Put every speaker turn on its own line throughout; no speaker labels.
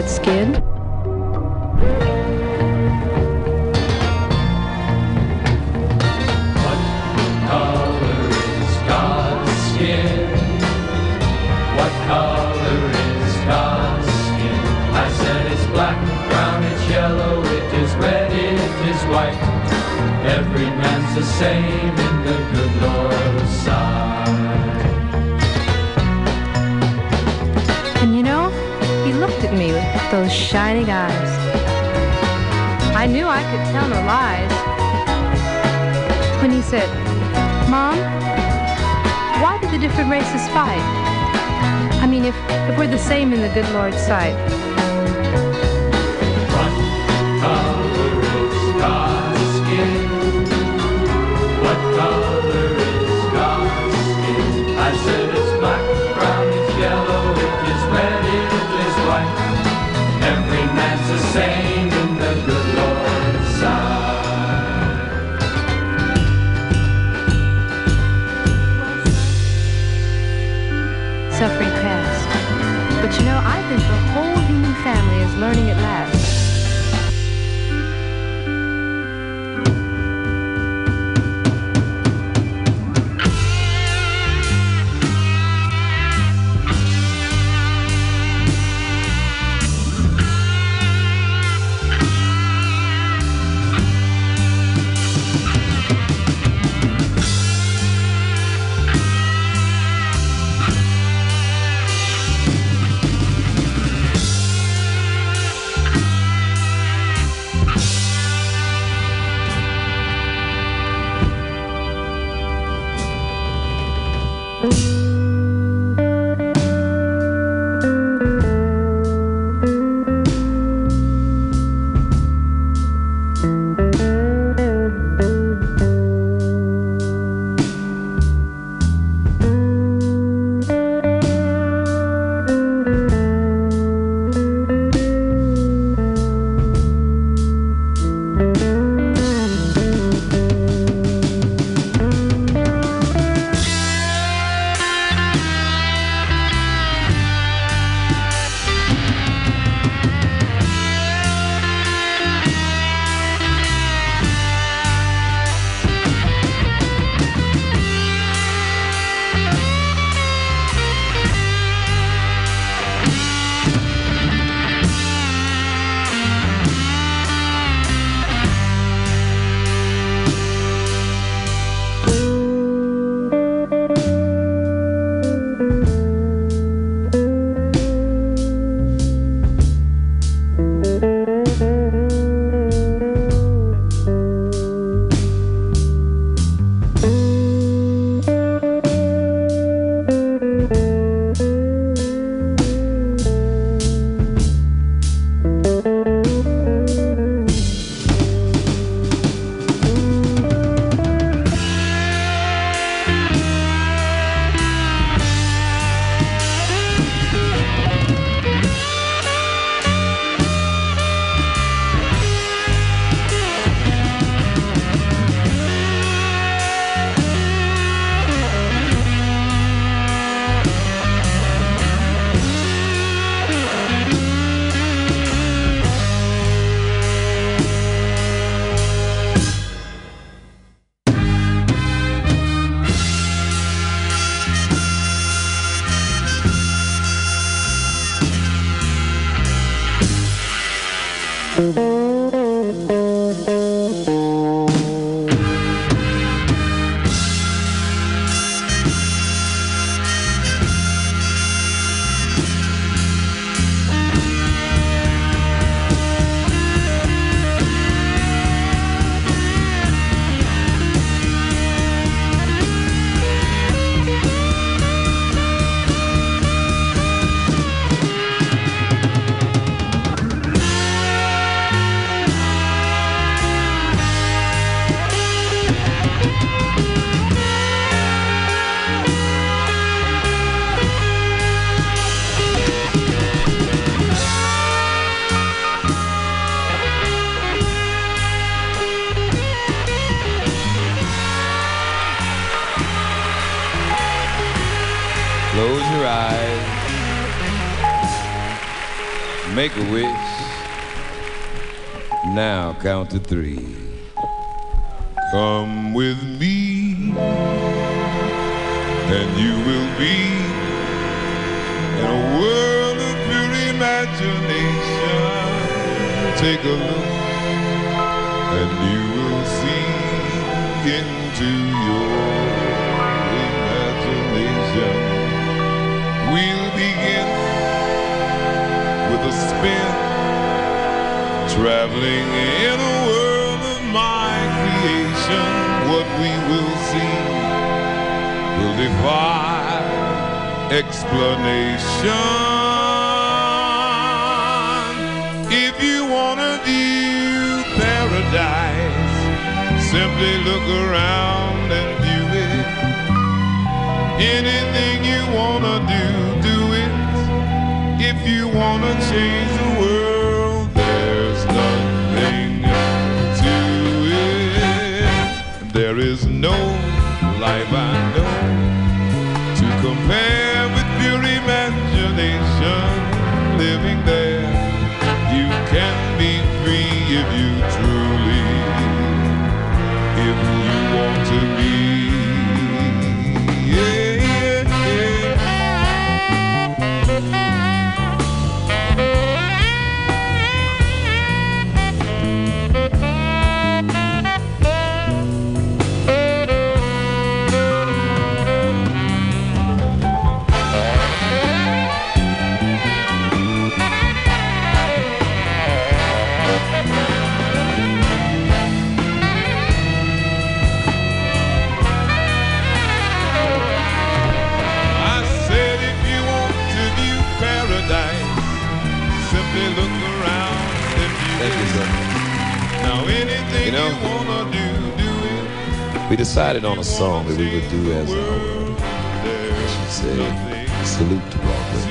God's skin?
Wanna change
decided on a song that we would do as our,
There's
say, salute to Broadway.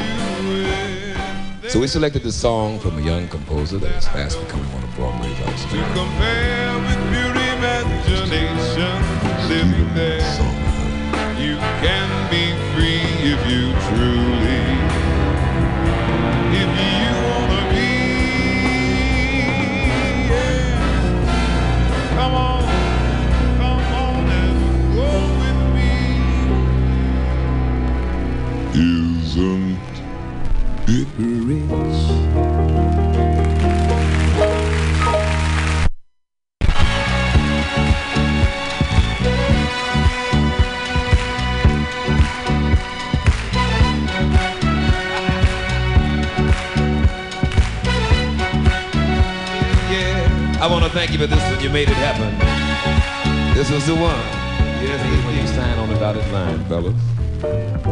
So we selected the song from a young composer that is fast becoming one of Broadway's
to
outstanding
compare with pure imagination, living there. You can be free if you truly, rich?
I want to thank you for this one. You made it happen. This was the one. Yes, this when you sign on the dotted line, fellas.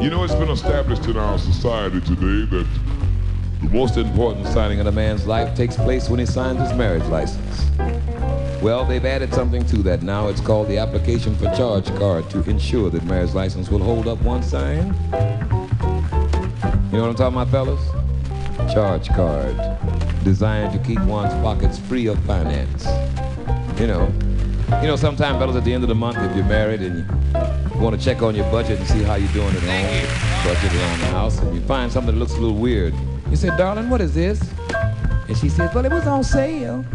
You know, it's been established in our society today that
The most important signing in a man's life takes place when he signs his marriage license. Well, they've added something to that now. It's called the application for charge card to ensure that marriage license will hold up once signed. You know what I'm talking about, fellas? Charge card. Designed to keep one's pockets free of finance. You know. You know, sometimes, fellas, at the end of the month, if you're married and you want to check on your budget and see how you're doing at home, budget around the house, and you find something that looks a little weird. You said, darling, what is this? And she says, well, it was on sale.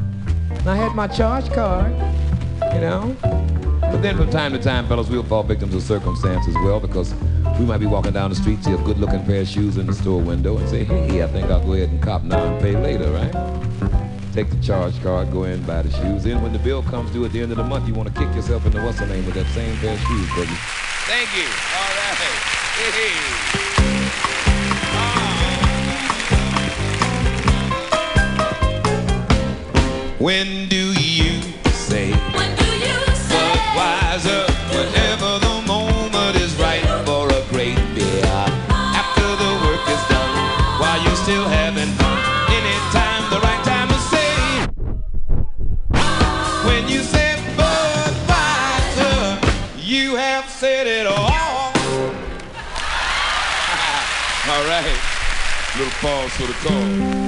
And I had my charge card, you know. But then from time to time, fellas, we'll fall victims of circumstance as well because we might be walking down the street, see a good looking pair of shoes in the store window and say, hey, I think I'll go ahead and cop now and pay later, right? Take the charge card, go in, buy the shoes. Then when the bill comes due at the end of the month, you want to kick yourself in the what's the name with that same pair of shoes, baby. Thank you. All right. Hey. When do you say
When do you say?
Budweiser whenever the moment is right for a great beer? After the work is done, while you're still having fun, anytime the right time to say. When you say Budweiser, you have said it all. all right.
little pause for the call?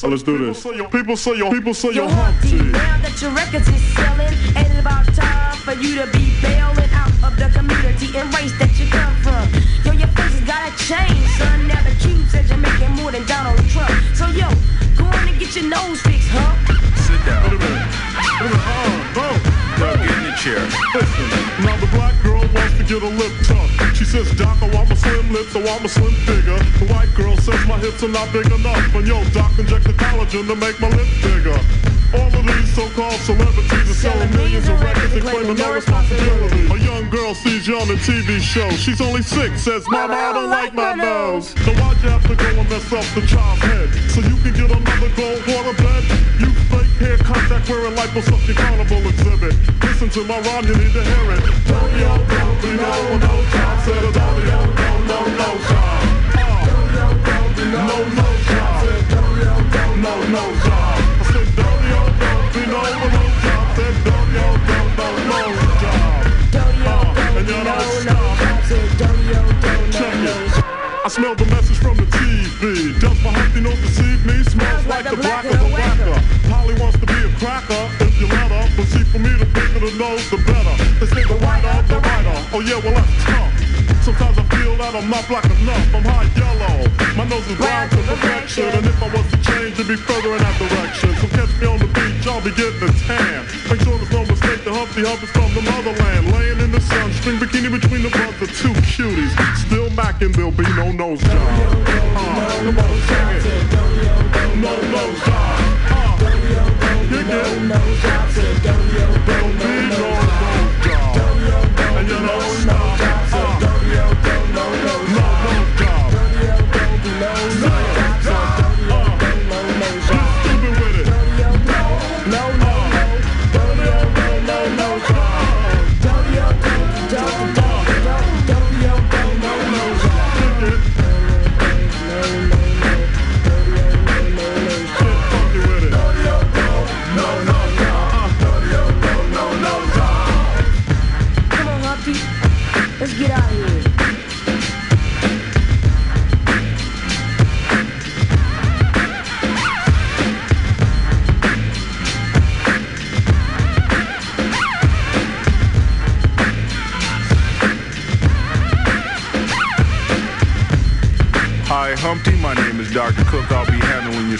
Say, let's do this. People say your people say
Yo,
your
Humpty,
Humpty.
now that your records is selling, ain't it about time for you to be bailing out of the community and race that you come from? Yo, your face has gotta change, son. Now the cube says you're making more than Donald Trump. So yo, go on and get your nose fixed, huh?
Sit down.
Wait a minute. Wait a minute. Uh, no.
Now get in the chair.
Listen, get a lip tuck. She says, Doc, I want my slim lips, I want my slim figure. The white girl says my hips are not big enough. And yo, Doc, inject the collagen to make my lips bigger. All of these so-called celebrities are selling millions of records and claiming no responsibility. A young girl sees you on a TV show. She's only six, says, Mama, I don't like my nose. So why'd you have to go and mess up the child's head? So you can get another gold water bed? You fake hair contact wearing liposuction carnival exhibit. Listen to my rhyme, you need to hear it. Don't don't be no, job. Said a don't no, no, no job. No, no. No, no job. I said don't don't no, no don't don't, no, no job. You don't. I smell the message from the TV. Does my Humpty know deceive me? Smells like the black of the whacker. Polly wants to be a cracker if you let her. But see, for me, the bigger the nose, the better. They say the whiter, the whiter. Oh yeah, well that's tough. Sometimes I feel that I'm not black enough. I'm high yellow. My nose is brown to perfection. And if I was to change, it'd be further in that direction. So catch me on the beach, I'll be getting a tan. Make sure there's no mistake, the Humpty Hump is from the motherland. Laying in the sun, string bikini between the two cuties. Still macking, there'll be no nose job. Uh, come on, sing it. No nose job. Uh, you get There'll be no nose job. And you don't stop.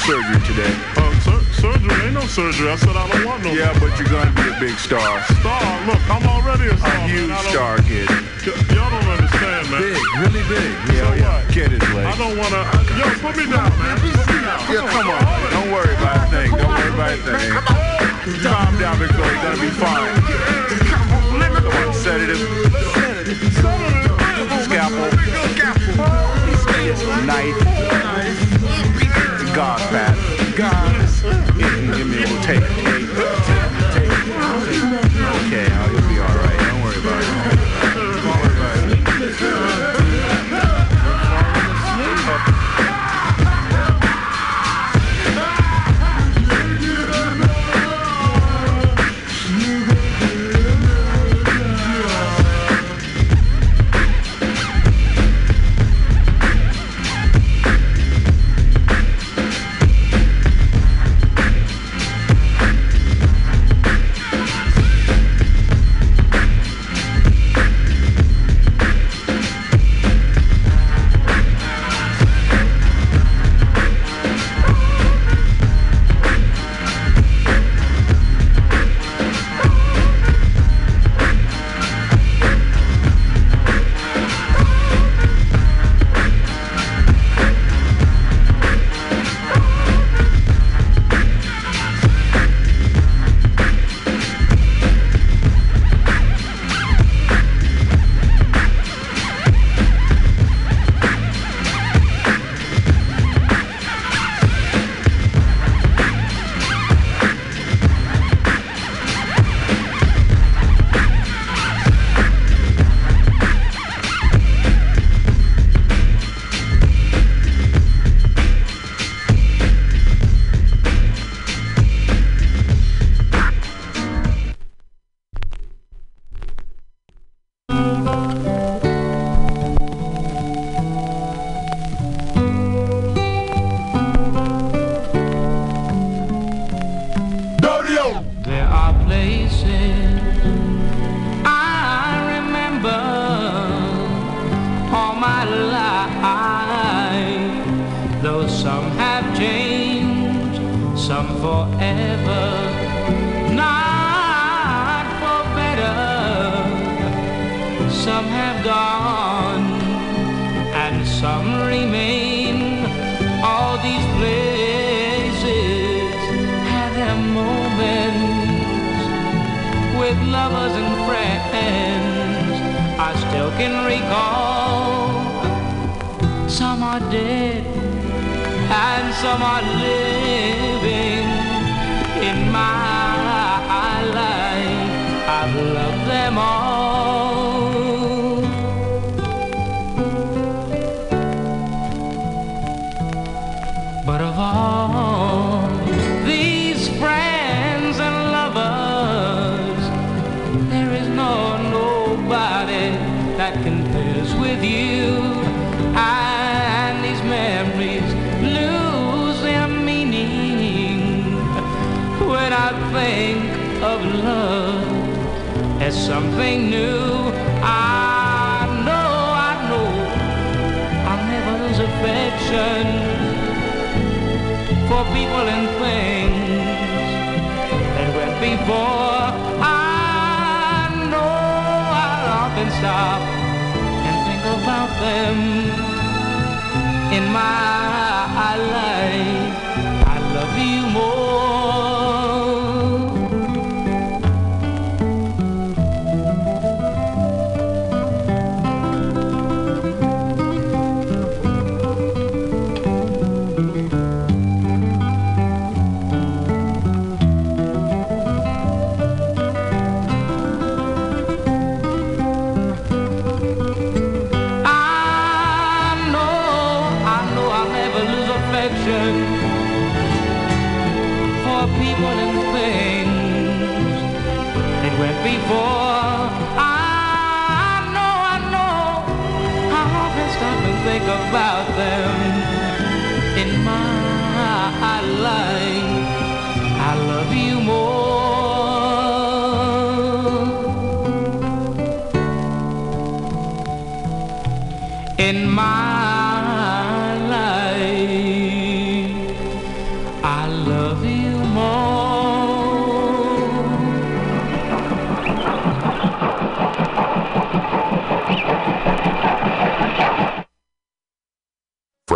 Surgery today.
Uh, sur- surgery? Ain't no surgery. I said I don't want no
Yeah, but you're gonna be a big star.
star. Look, I'm already a star.
A huge
man. I don't-
star, kid.
Y'all don't understand, man.
Big, really big.
So
Yeah, yeah.
what?
Get his
I don't wanna. Yo, put me down, man. Put me down.
Yeah, come on. Don't worry about a thing. Don't worry about a thing. Calm down, Victoria. You're gonna be fine. Come on, sedative. Scalpel. Knife. God pat. Give me a little tape.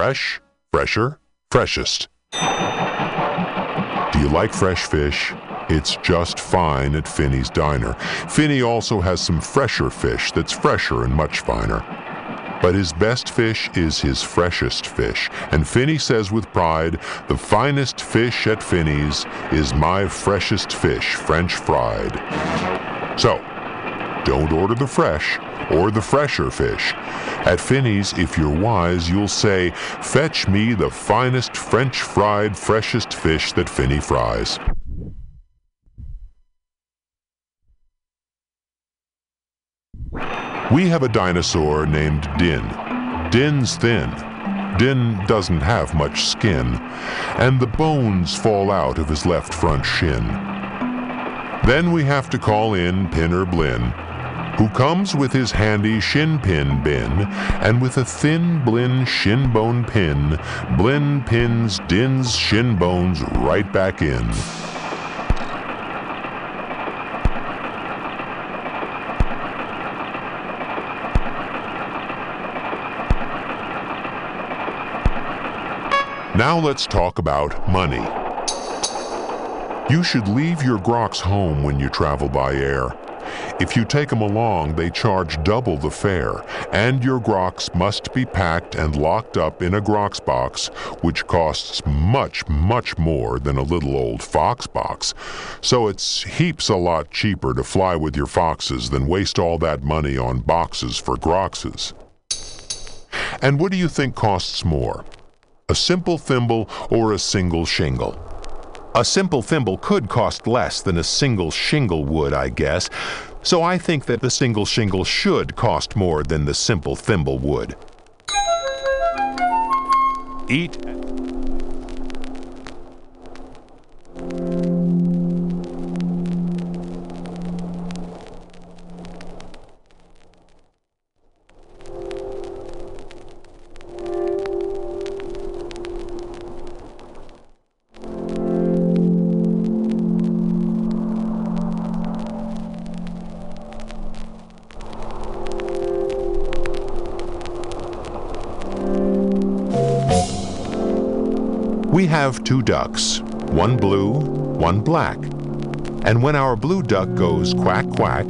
Fresh, fresher, freshest. Do you like fresh fish? It's just fine at Finney's Diner. Finney also has some fresher fish that's fresher and much finer. But his best fish is his freshest fish. And Finney says with pride, the finest fish at Finney's is my freshest fish, French fried. So, don't order the fresh or the fresher fish. At Finney's, if you're wise, you'll say, Fetch me the finest French fried, freshest fish that Finney fries. We have a dinosaur named Din. Din's thin. Din doesn't have much skin, and the bones fall out of his left front shin. Then we have to call in Pin or Blinn, who comes with his handy shin pin bin, and with a thin Blinn shin bone pin, Blinn pins Din's shin bones right back in. Now let's talk about money. You should leave your grox home when you travel by air. If you take them along, they charge double the fare, and your grox must be packed and locked up in a grox box, which costs much, much more than a little old fox box. So it's heaps a lot cheaper to fly with your foxes than waste all that money on boxes for groxes. And what do you think costs more? A simple thimble or a single shingle? A simple thimble could cost less than a single shingle would, I guess, so I think that the single shingle should cost more than the simple thimble would. Eat. We have two ducks, one blue, one black. And when our blue duck goes quack quack,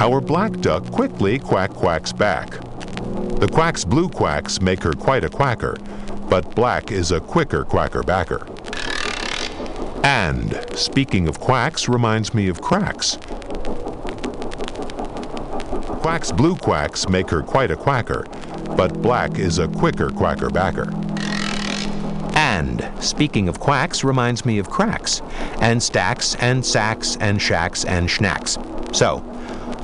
our black duck quickly quack quacks back. The quack's blue quacks make her quite a quacker, but black is a quicker quacker backer. And speaking of quacks reminds me of cracks. Quack's blue quacks make her quite a quacker, but black is a quicker quacker backer. Speaking of quacks reminds me of cracks, and stacks, and sacks, and shacks, and schnacks. So,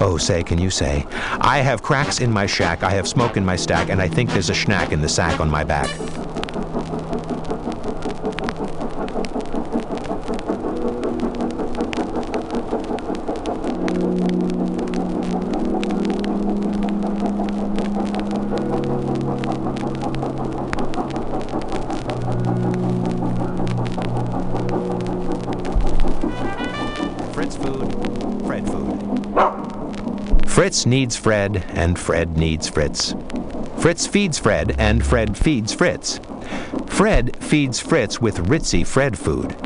oh, say, can you say, I have cracks in my shack, I have smoke in my stack, and I think there's a schnack in the sack on my back. Fritz needs Fred, and Fred needs Fritz. Fritz feeds Fred, and Fred feeds Fritz. Fred feeds Fritz with Ritzy Fred food.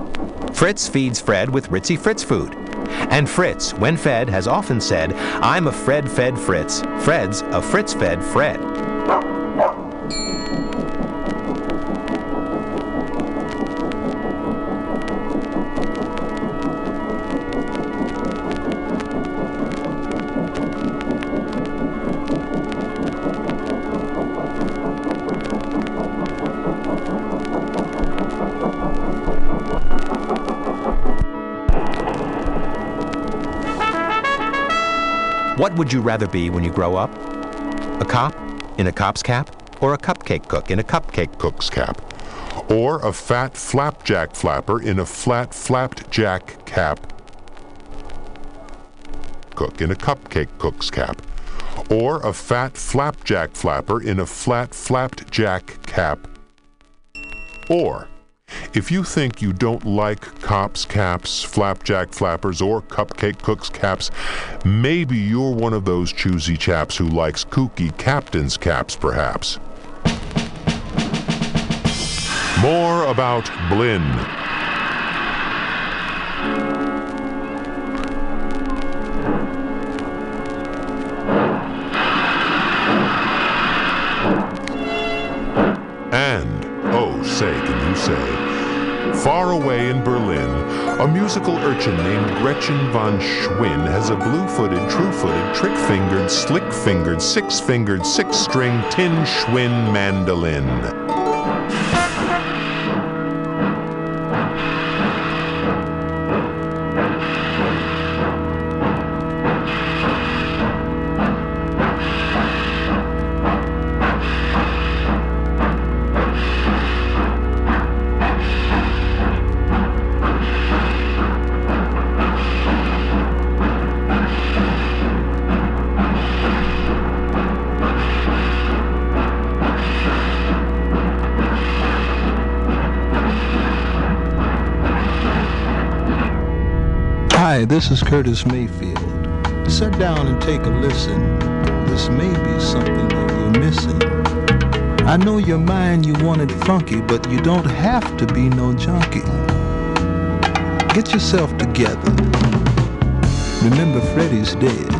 Fritz feeds Fred with Ritzy Fritz food. And Fritz, when fed, has often said, I'm a Fred fed Fritz. Fred's a Fritz fed Fred. What would you rather be when you grow up? A cop in a cop's cap? Or a cupcake cook in a cupcake cook's cap? Or a fat flapjack flapper in a flat flapped jack cap? Cook in a cupcake cook's cap? Or a fat flapjack flapper in a flat flapped jack cap? Or, if you think you don't like cops' caps, flapjack flappers, or cupcake cooks' caps, maybe you're one of those choosy chaps who likes kooky captain's caps, perhaps. more about Blinn. And, say, can you say, far away in Berlin, a musical urchin named Gretchen von Schwinn has a blue-footed, true-footed, trick-fingered, slick-fingered, six-fingered, six-string tin Schwinn mandolin.
Hi, this is Curtis Mayfield. Sit down and take a listen. This may be something that you're missing. I know your mind you want it funky, but you don't have to be no junkie. Get yourself together. Remember, Freddie's dead.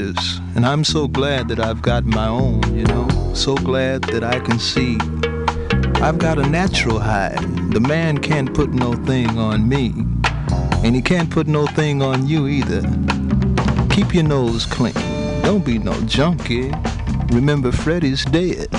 And
I'm so glad that I've got my own, you know. So glad that I can see. I've got a natural hide. The man can't put no thing on me, and he can't put no thing on you either. Keep your nose clean. Don't be no junkie.
Remember, Freddie's dead.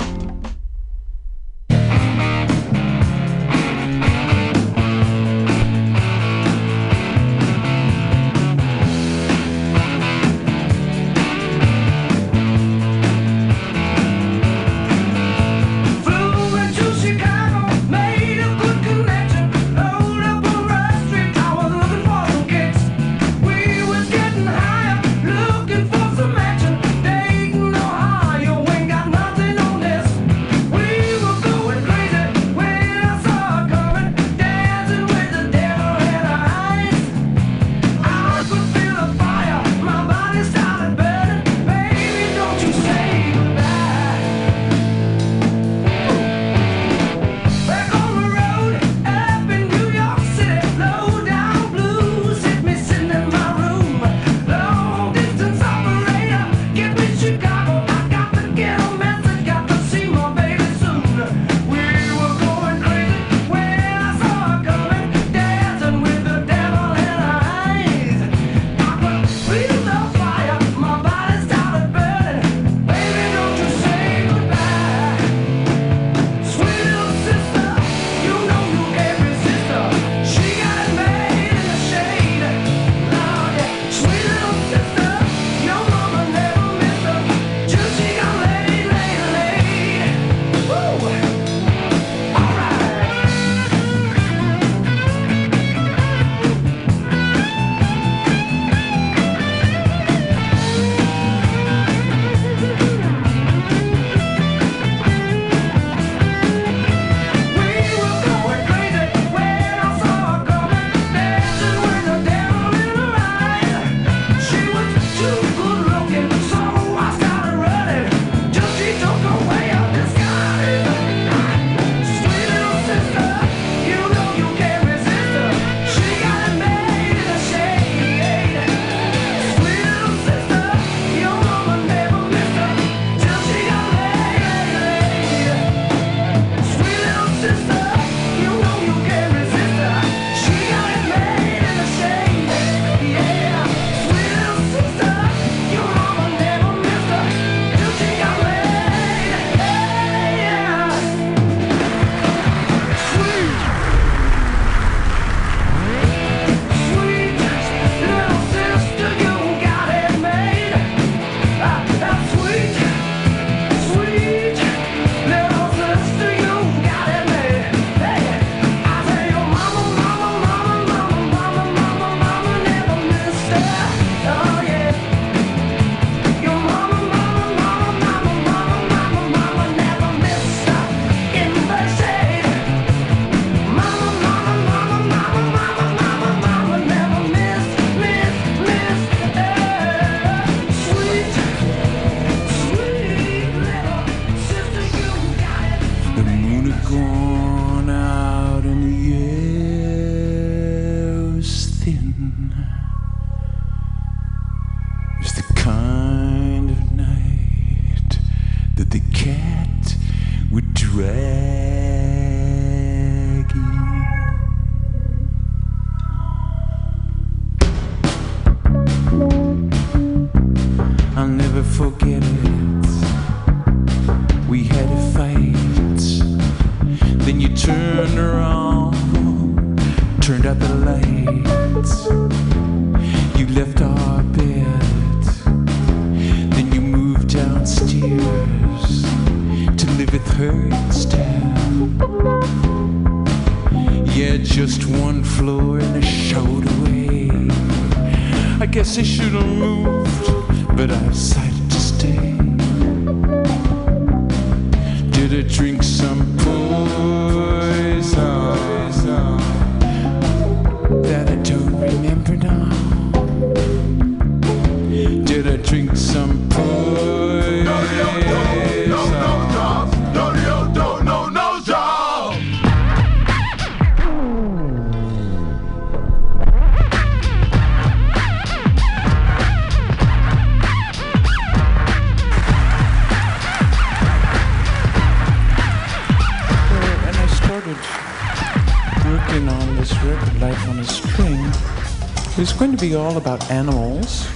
It
was going to be all about animals,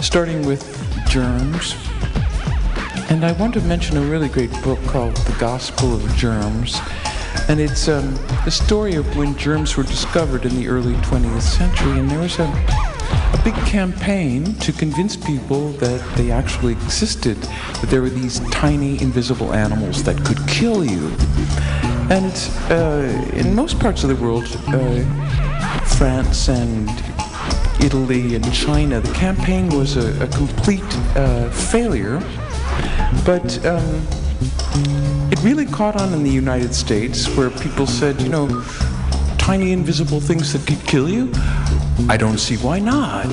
starting with germs, And I want to mention a really great book called The Gospel of Germs. And it's um, the story of when germs were discovered in the early 20th century. And there was a, a big campaign to convince people that they actually existed, that there were these tiny invisible animals that could kill you. And uh, in most parts of the world, uh, France and Italy and China, the campaign was a, a complete uh, failure. But um, it really caught on in the United States where people said, you know, tiny invisible things that could kill you? I don't see why not.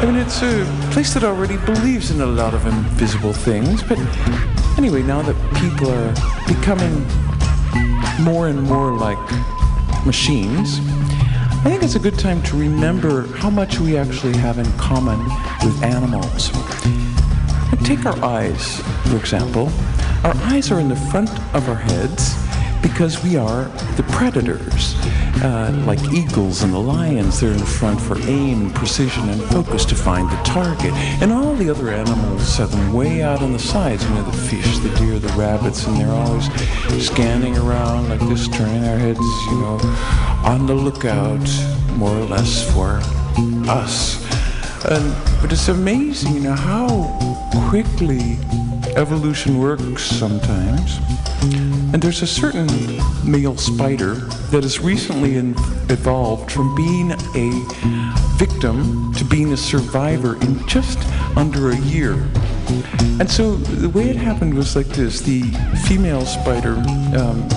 I mean, it's a place that already believes in a lot of invisible things, but anyway, now that people are becoming more and more like machines, I think it's a good time to remember how much we actually have in common with animals. Take our eyes, for example. Our eyes are in the front of our heads because we are the predators. Uh, like eagles and the lions, they're in the front for aim, precision, and focus to find the target. And all the other animals have them way out on the sides. You know, the fish, the deer, the rabbits, and they're always scanning around like this, turning their heads, you know, on the lookout, more or less, for us. And, but it's amazing, you know, how quickly evolution works sometimes. And there's a certain male spider that has recently evolved from being a victim to being a survivor in just under a year. And so the way it happened was like this the female spider um,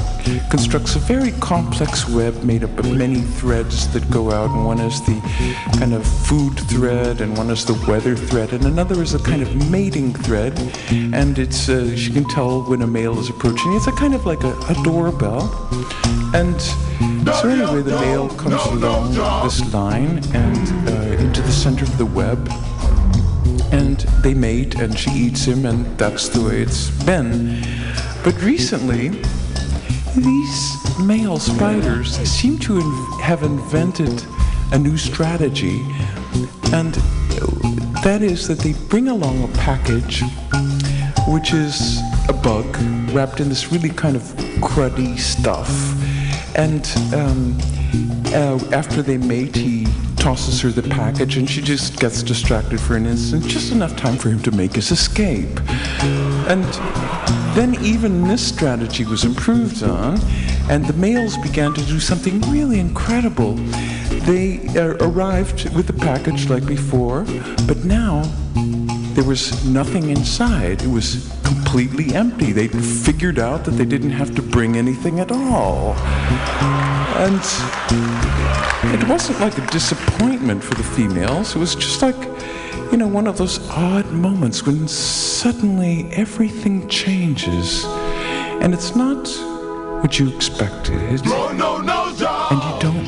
constructs a very complex web made up of many threads that go out, and one is the kind of food thread, and one is the weather thread, and another is a kind of mating thread. And it's uh, she can tell when a male is approaching. It's a kind of like a, a doorbell. And so anyway, the male comes along this line and uh, into the center of the web and they mate and she eats him and that's the way it's been. But recently these male spiders seem to have invented a new strategy. And that is that they bring along a package which is a bug wrapped in this really kind of cruddy stuff. And um, uh, after they mate, he tosses her the package, and she just gets distracted for an instant, just enough time for him to make his escape. And then even this strategy was improved on, and the males began to do something really incredible. They uh, arrived with the package like before, but now there was nothing inside. It was completely empty. They figured out that they didn't have to bring anything at all. And it wasn't like a disappointment for the females. It was just like, you know, one of those odd moments when suddenly everything changes. And it's not what you expected.
No, no, no!
And you don't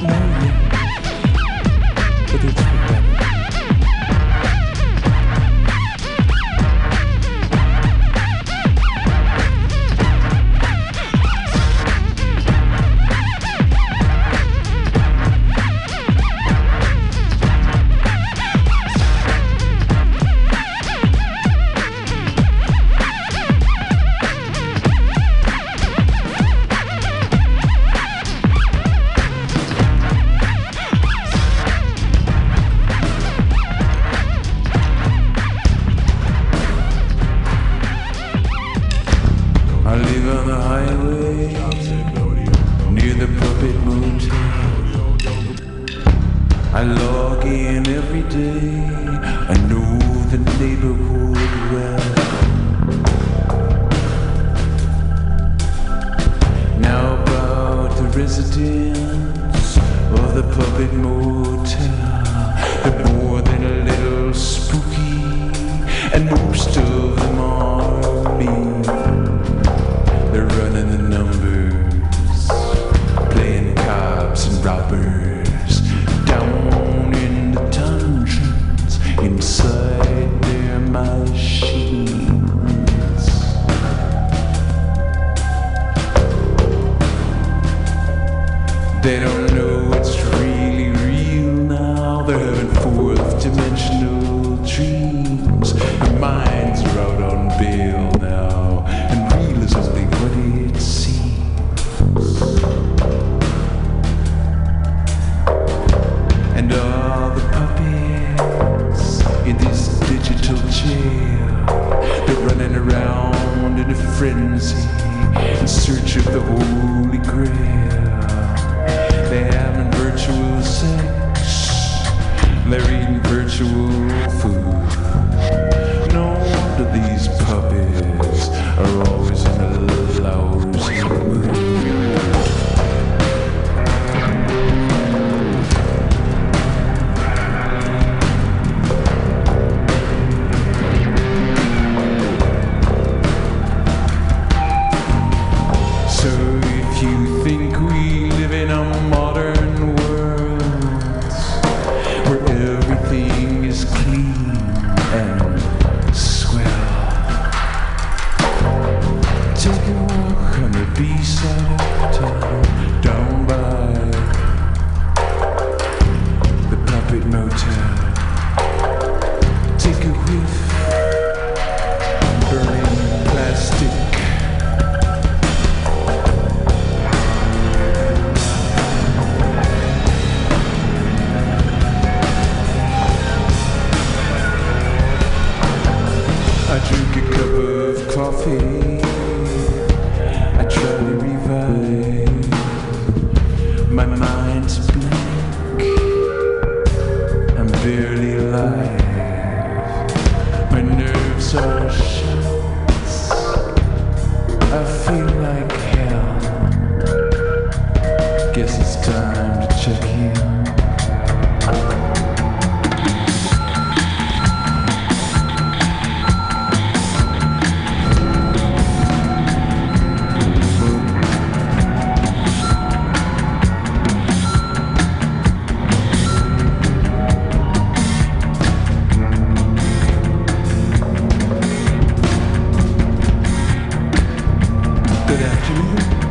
Good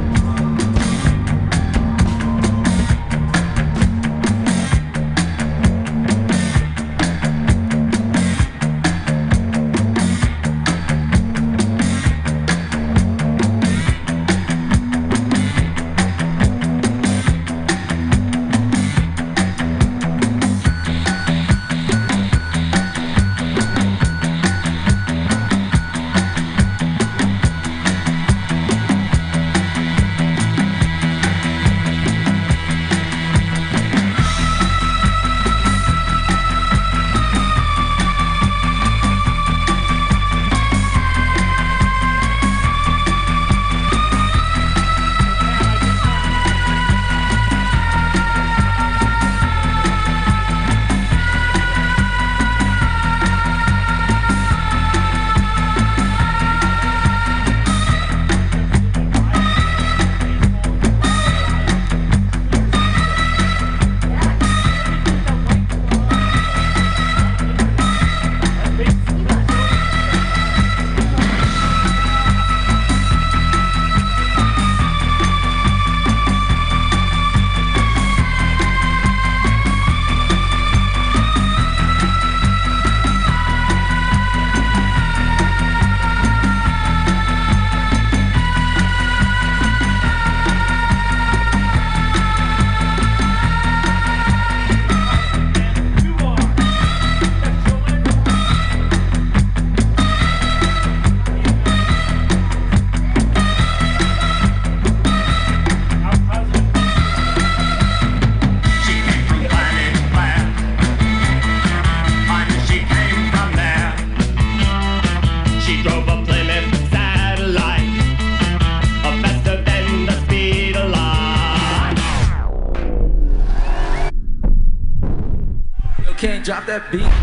drop that beat,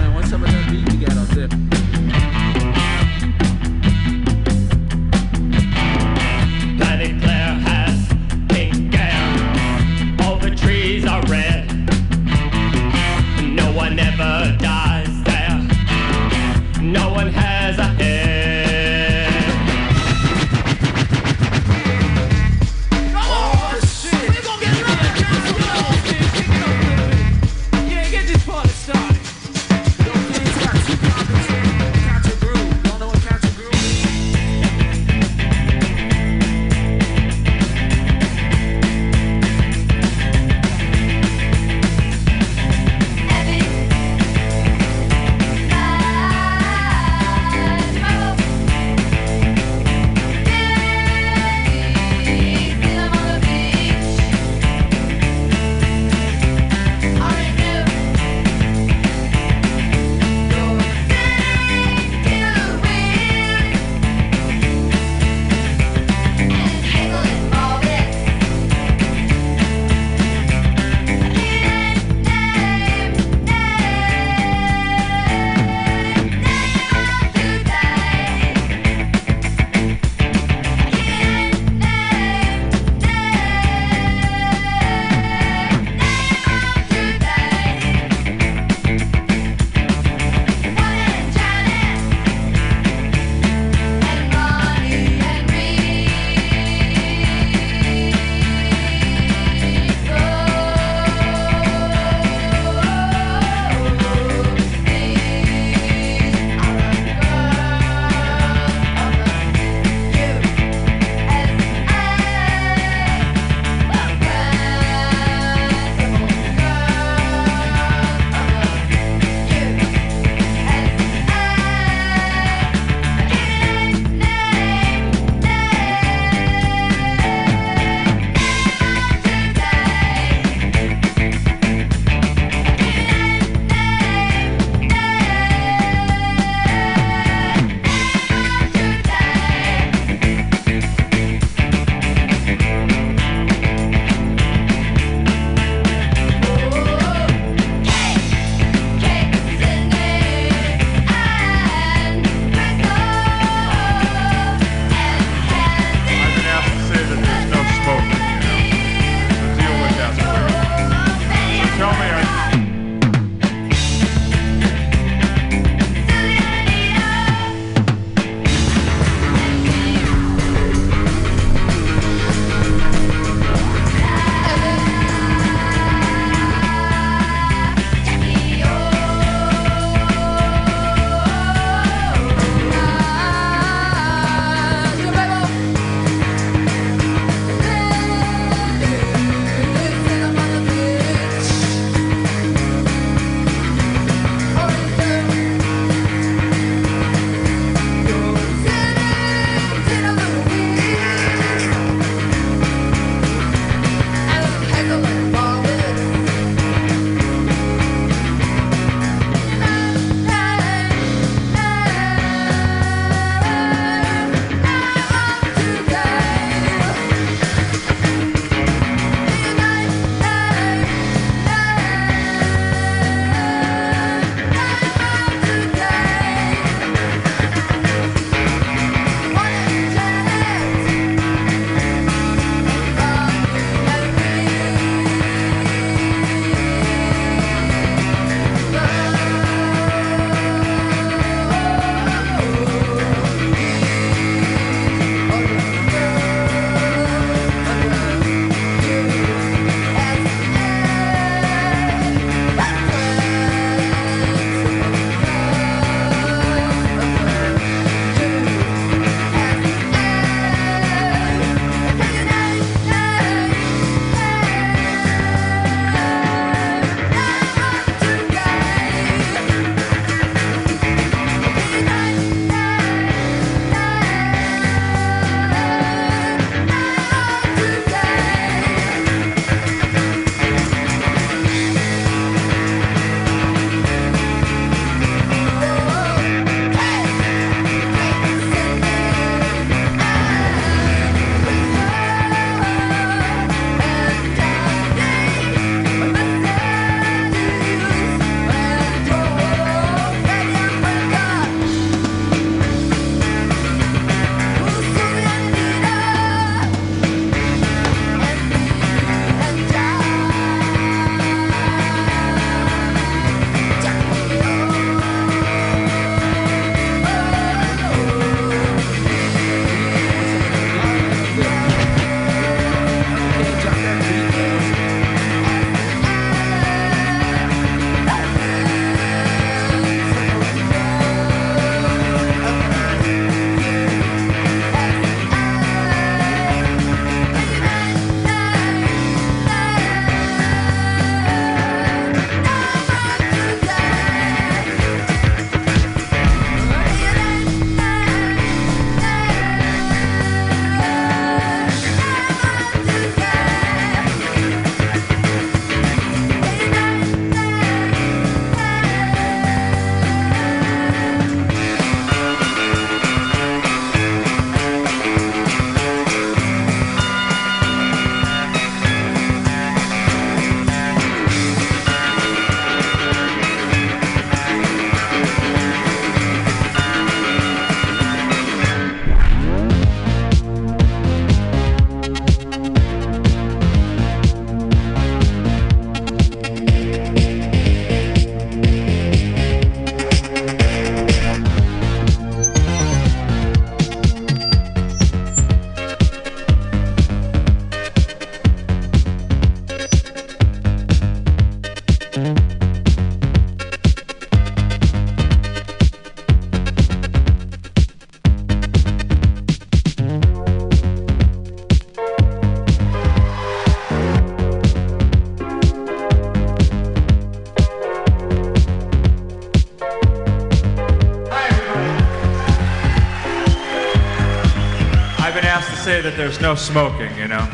that
there's no smoking, you know.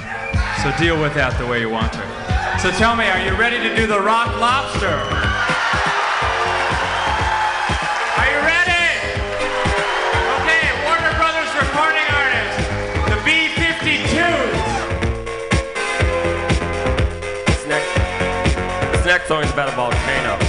So deal with that the way you want to. So tell me, are you ready to do the rock lobster? Are you ready? Okay, Warner Brothers recording artist, the B-52s.
This next, this next song is about a volcano.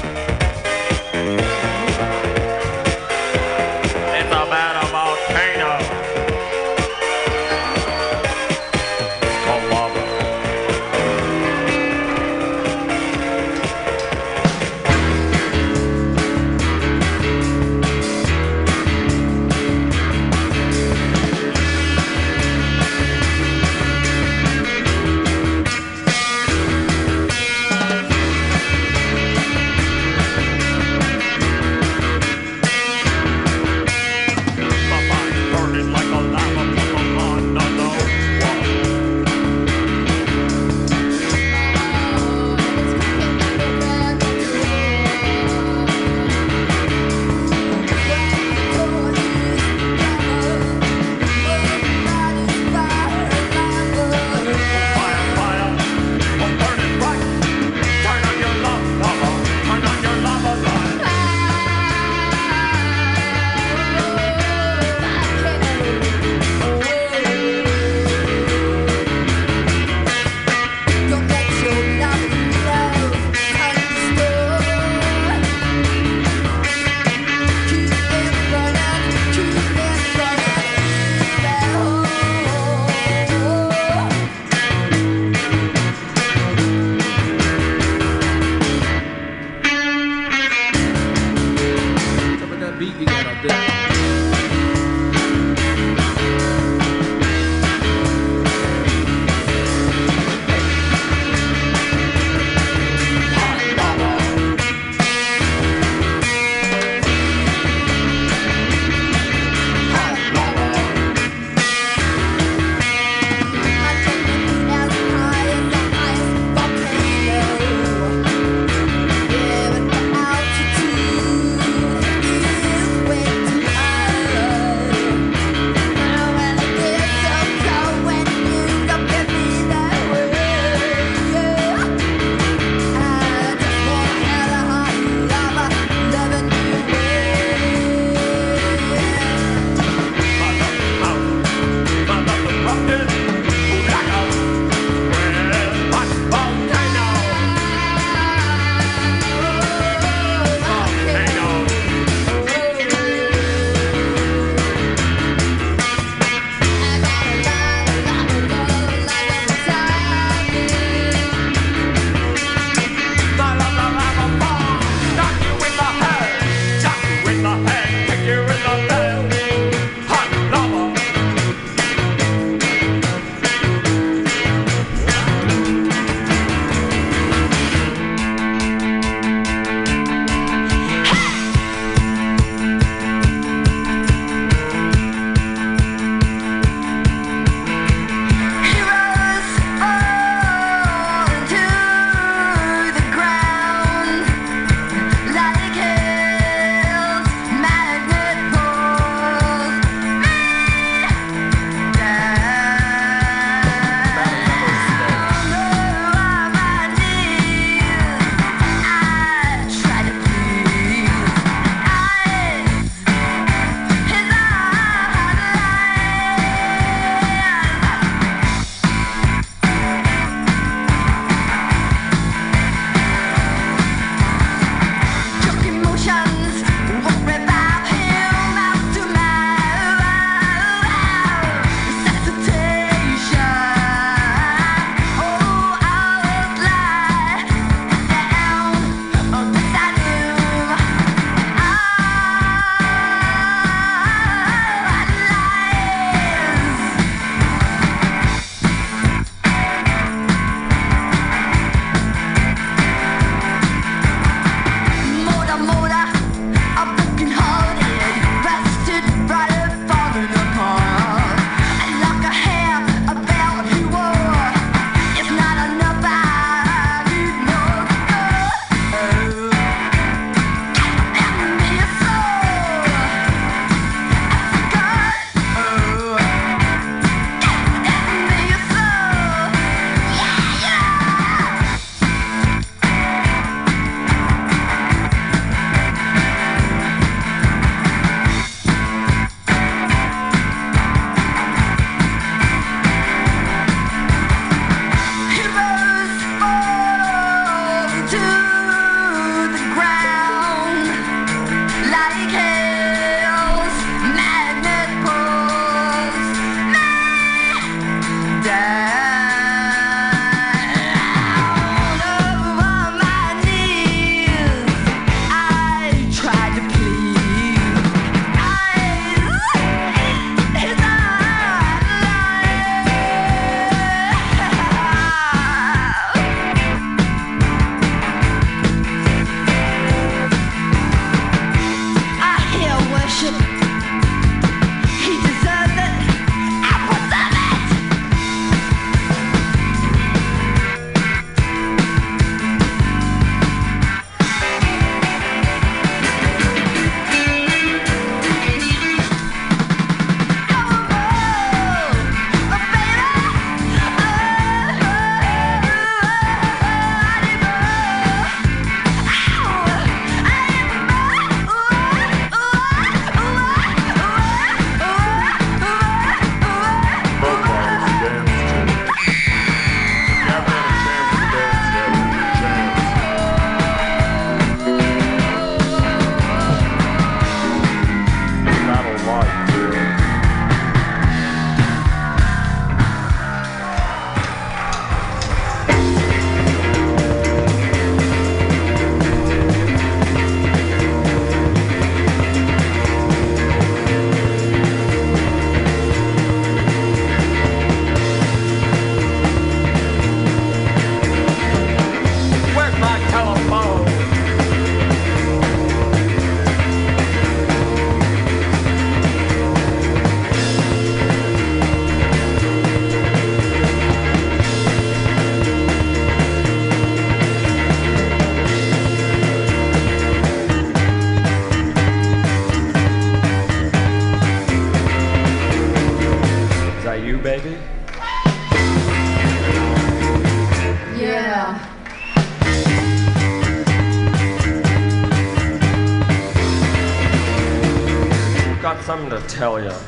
tell you.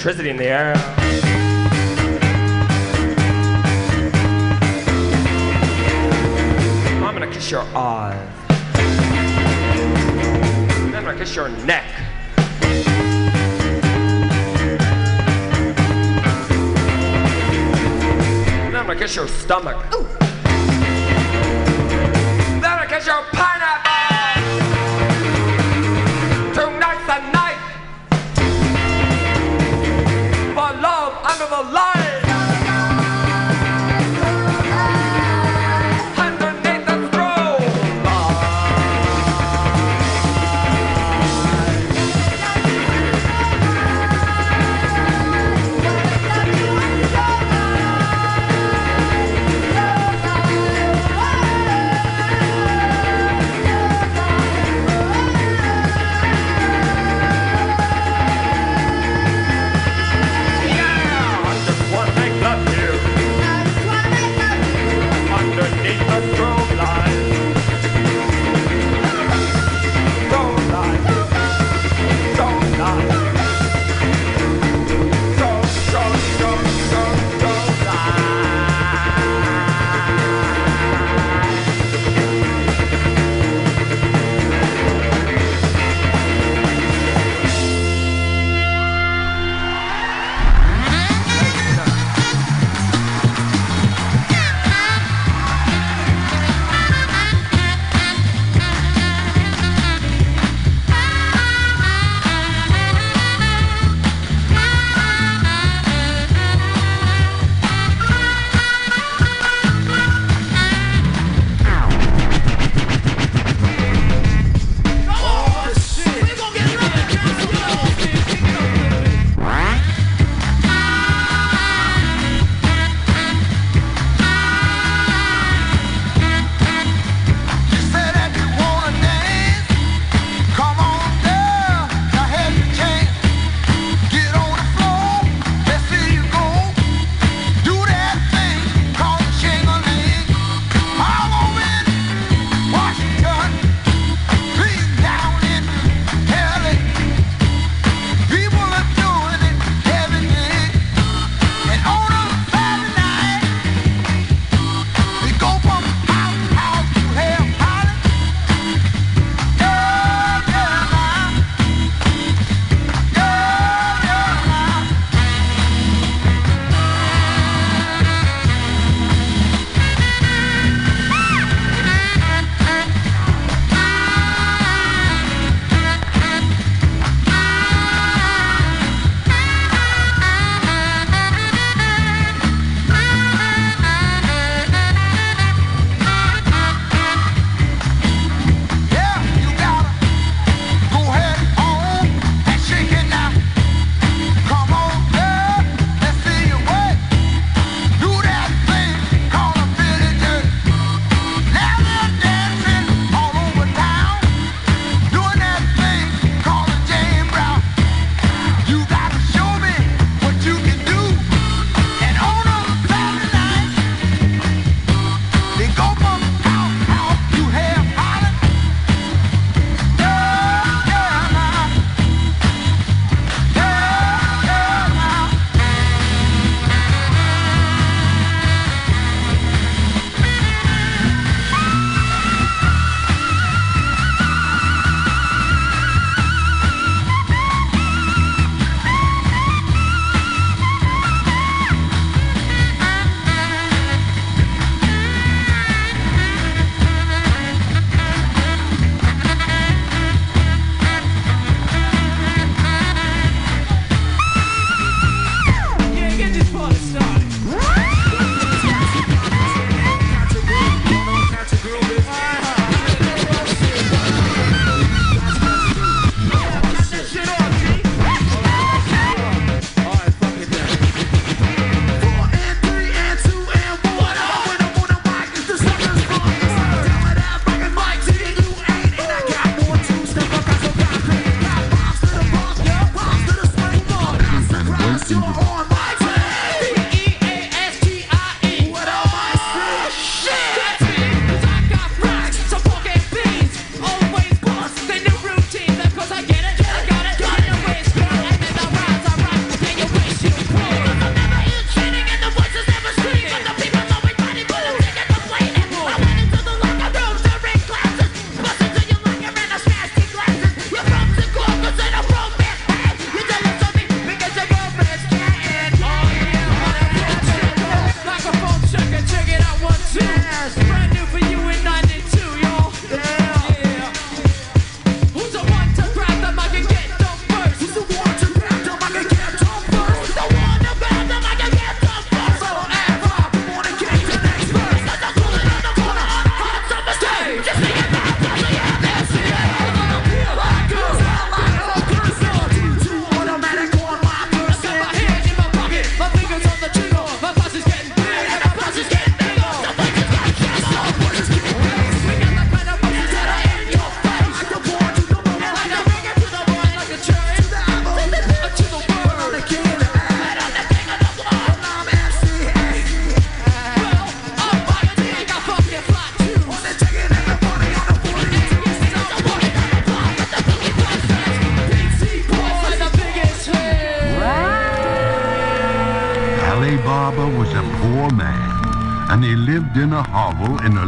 electricity in the air. I'm gonna kiss your eyes. And then I kiss your neck. And then I kiss your stomach. Ooh. Then I kiss your pineapple. love.
life.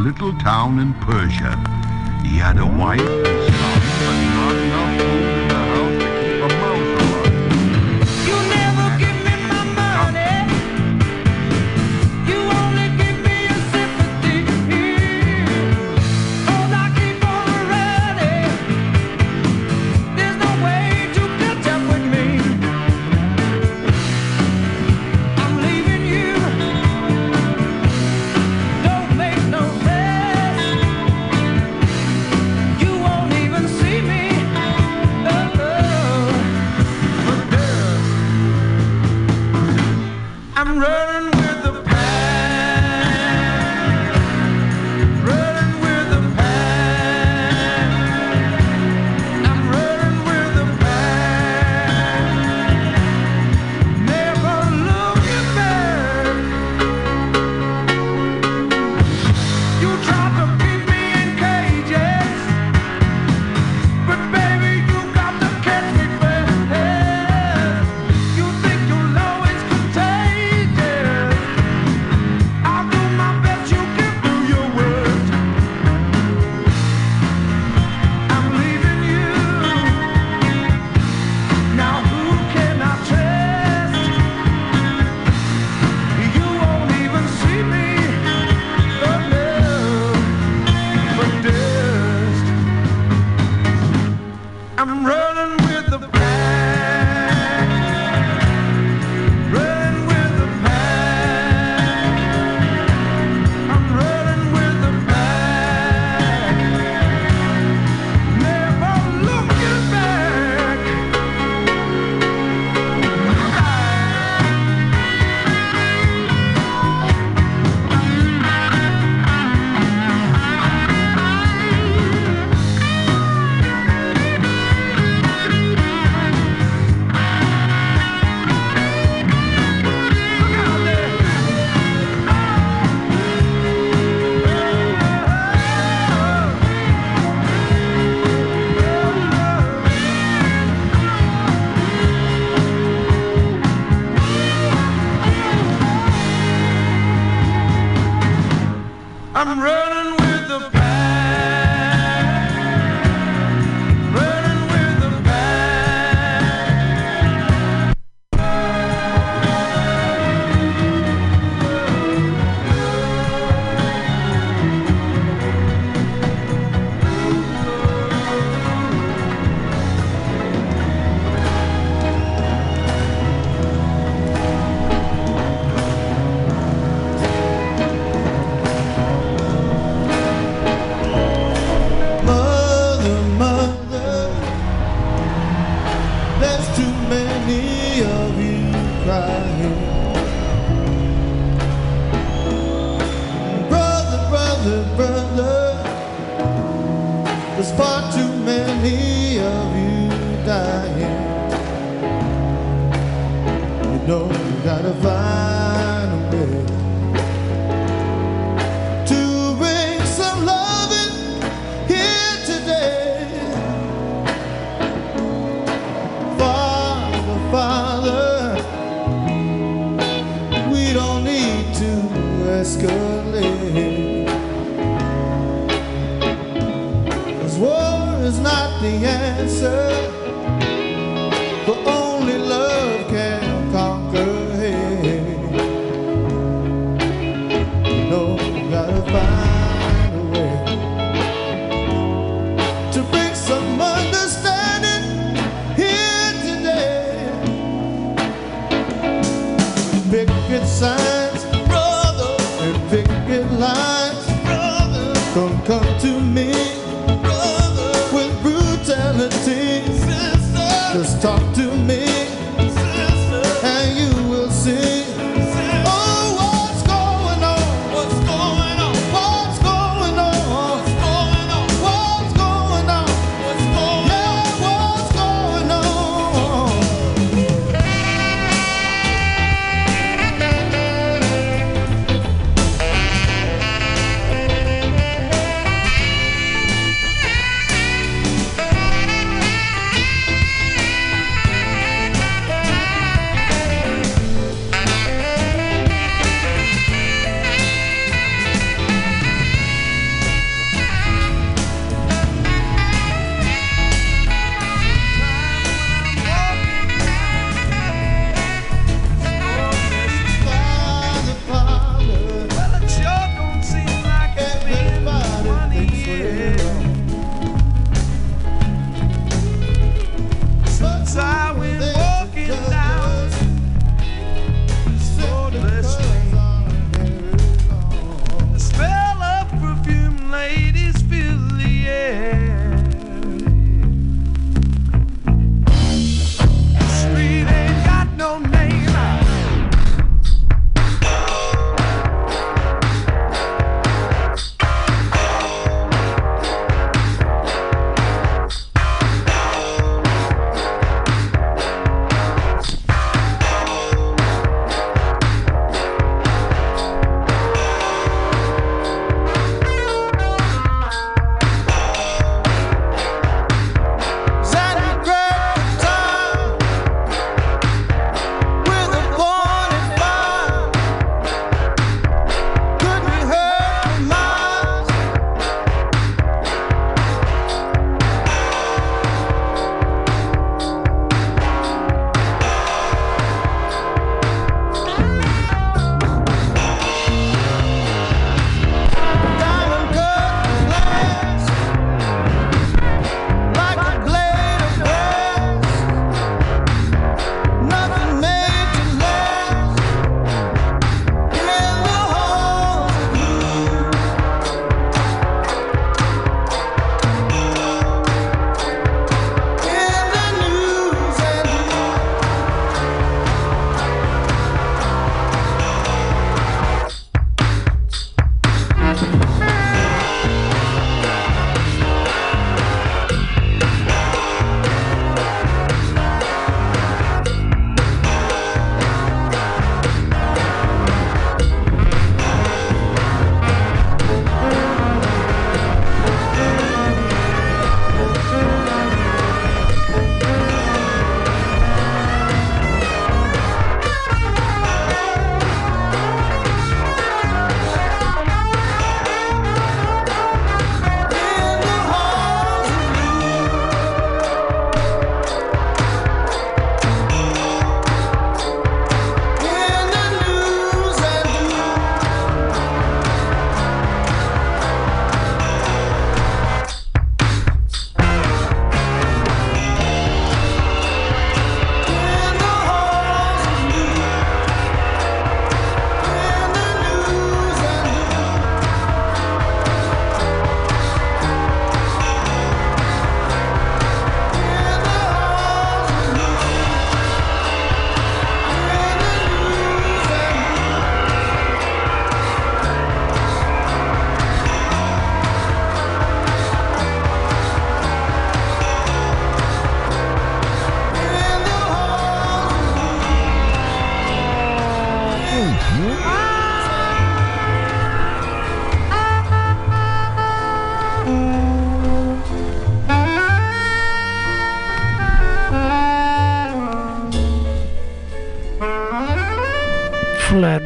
Little town in Persia. He had a wife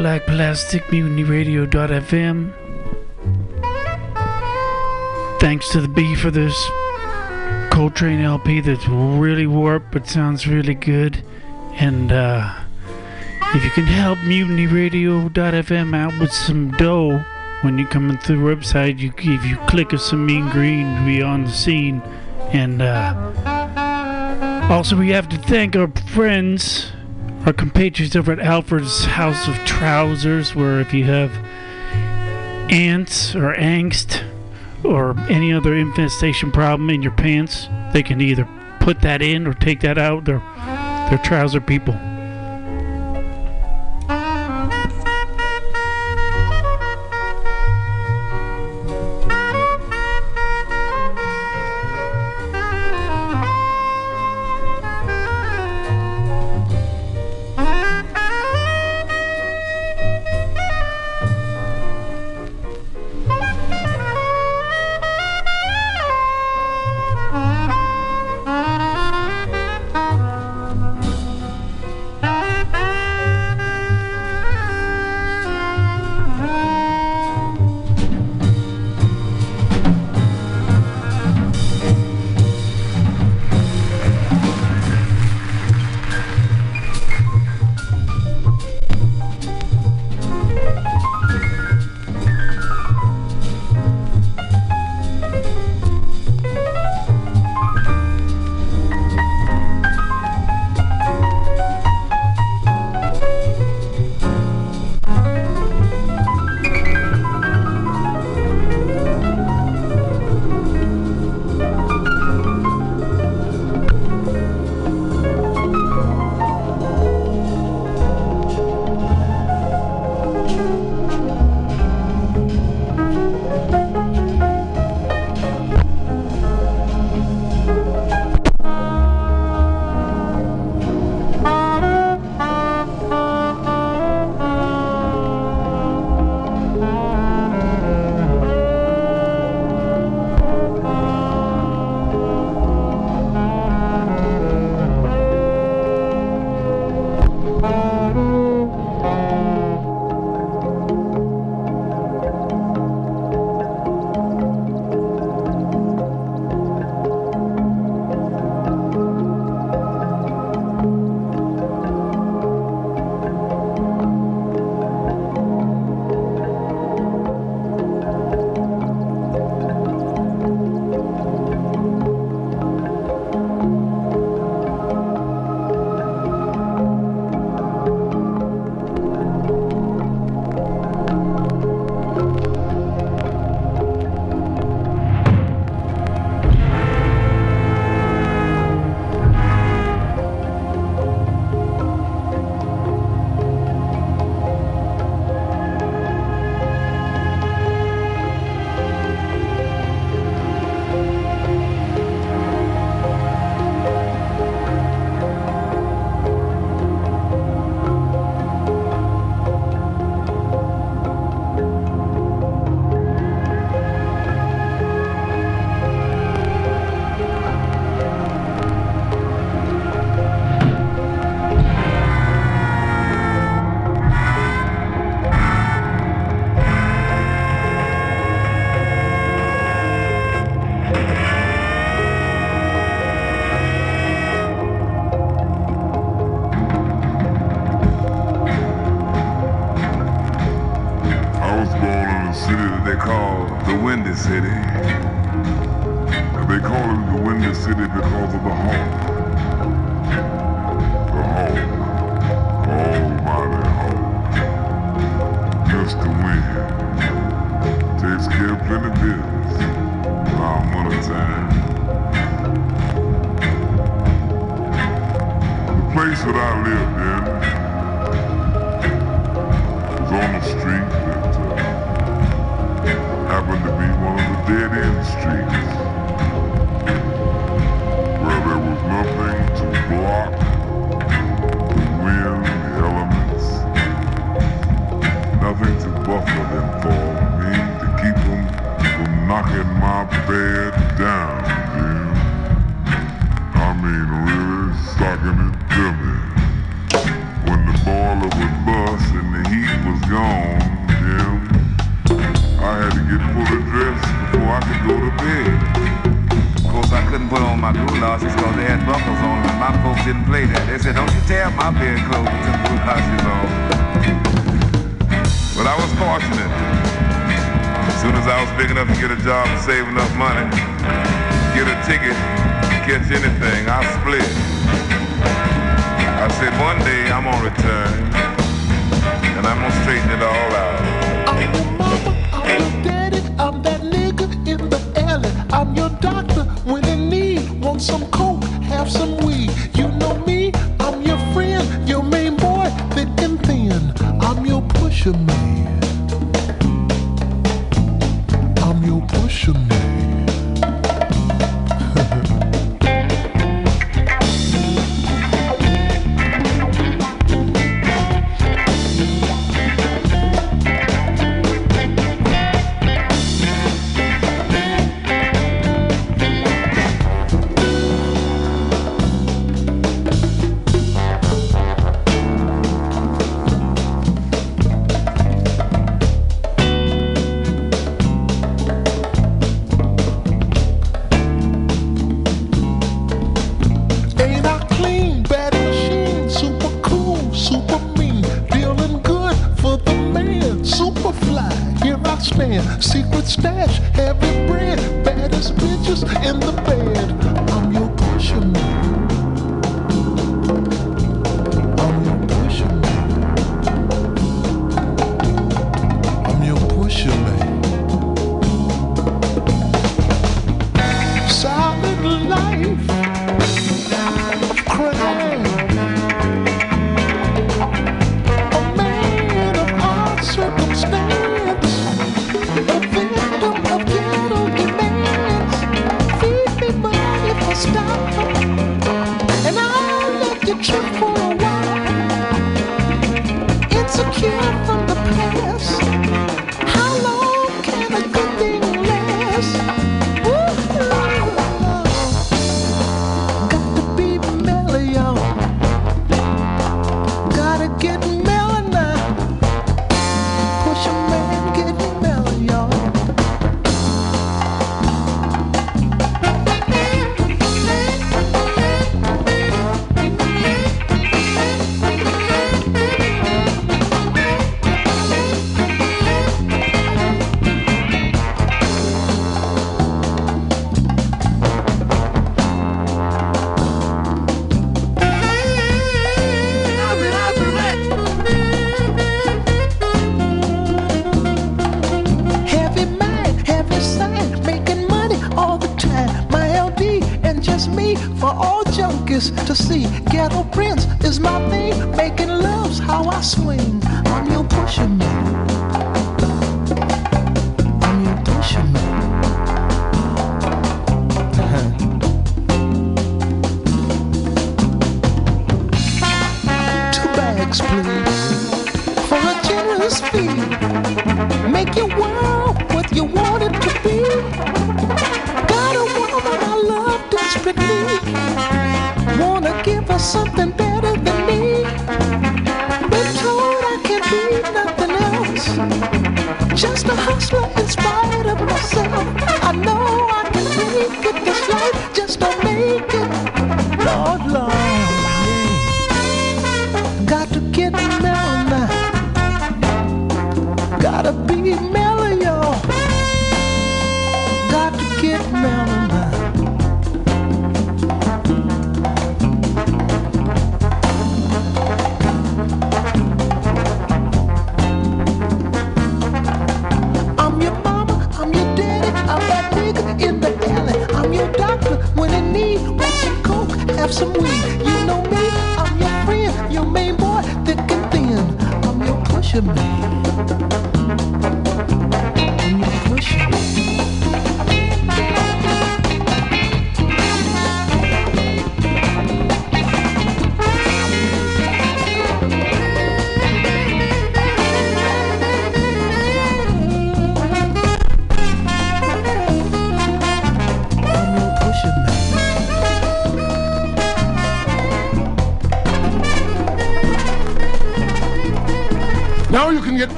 Black Plastic MutinyRadio.fm. Thanks to the B for this Coltrane LP that's really warped but sounds really good. And uh, if you can help MutinyRadio.fm out with some dough when you're coming through the website, you if you click of some mean green to be on the scene. And uh, also, we have to thank our friends, our compatriots over at Alfred's House of Trousers, where if you have ants or angst or any other infestation problem in your pants, they can either put that in or take that out. They're, they're trouser people.
The City.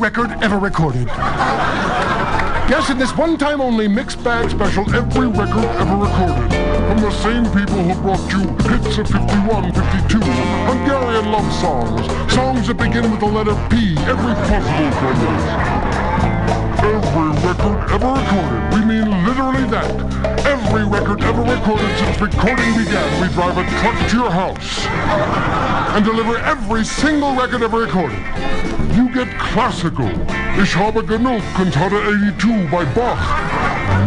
Record ever recorded. Yes, in this one-time only mixed bag special, every record ever recorded. From the same people who brought you hits of 51, 52, Hungarian love songs, songs that begin with the letter P, every possible combination. Every record ever recorded. We mean literally that. Every record ever recorded since recording began. We drive a truck to your house and deliver every single record ever recorded. Classical. Ich habe genug, Cantata 82 by Bach.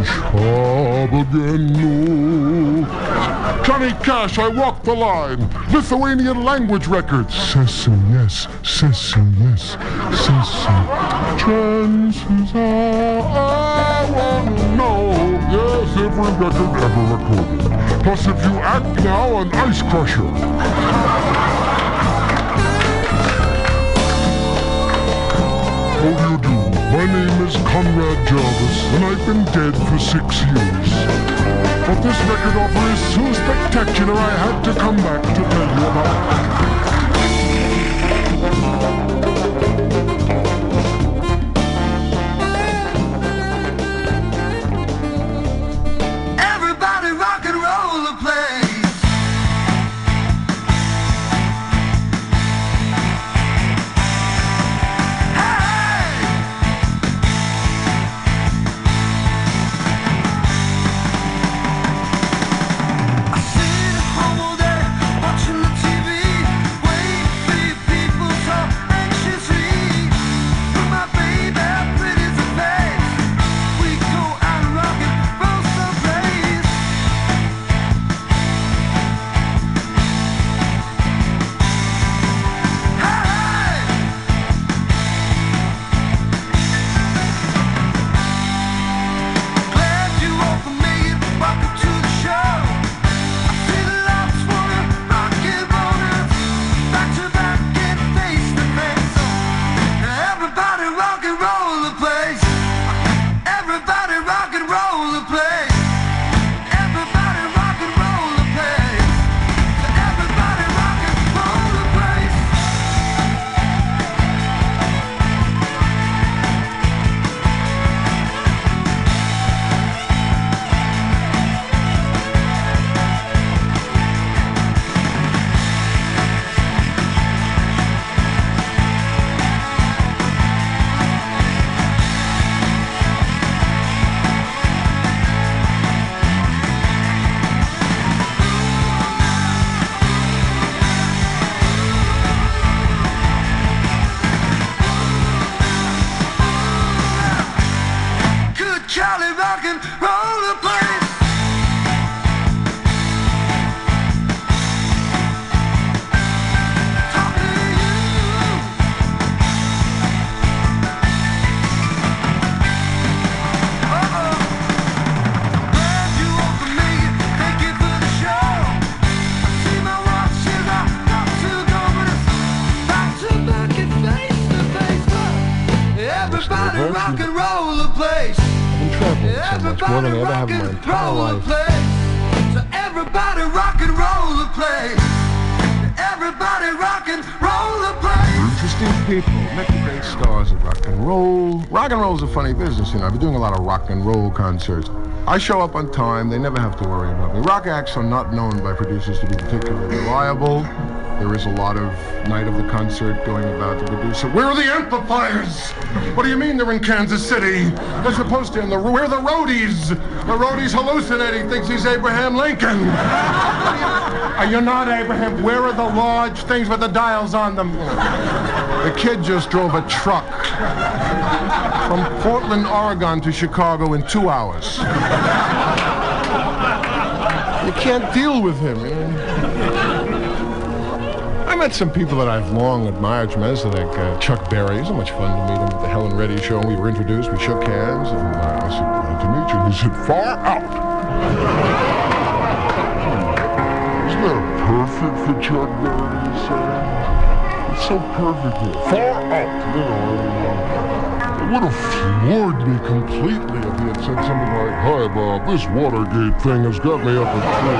Ich habe genug. Johnny Cash, I Walk the Line. Lithuanian language records. Session, yes. Session, yes. Session. Chances are I wanna know. Yes, every record ever recorded. Plus, if you act now, an ice crusher. My name is Conrad Jarvis, and I've been dead for six years. But this record offer is so spectacular, I had to come back to tell you about it.
You know. I've been doing a lot of rock and roll concerts. I show up on time, they never have to worry about me. Rock acts are not known by producers to be particularly reliable. There is a lot of night of the concert going about the producer.
Where are the amplifiers? What do you mean they're in Kansas City? They're supposed to in the where are the roadies? The roadie's hallucinating, thinks he's Abraham Lincoln. Are you not Abraham? Where are the large things with the dials on them?
The kid just drove a truck from Portland, Oregon to Chicago in two hours. You can't deal with him. You know? I met some people that I've long admired tremendously, like uh, Chuck Berry. It was so much fun to meet him at the Helen Reddy show. We were introduced, we shook hands, and uh, I said, "Glad to meet you." He said, "Far out."
Isn't that perfect for Chuck Berry? It's so perfect. Far out, you know. Would have floored me completely if he had said something like, Hi, Bob, this Watergate thing has got me up at three.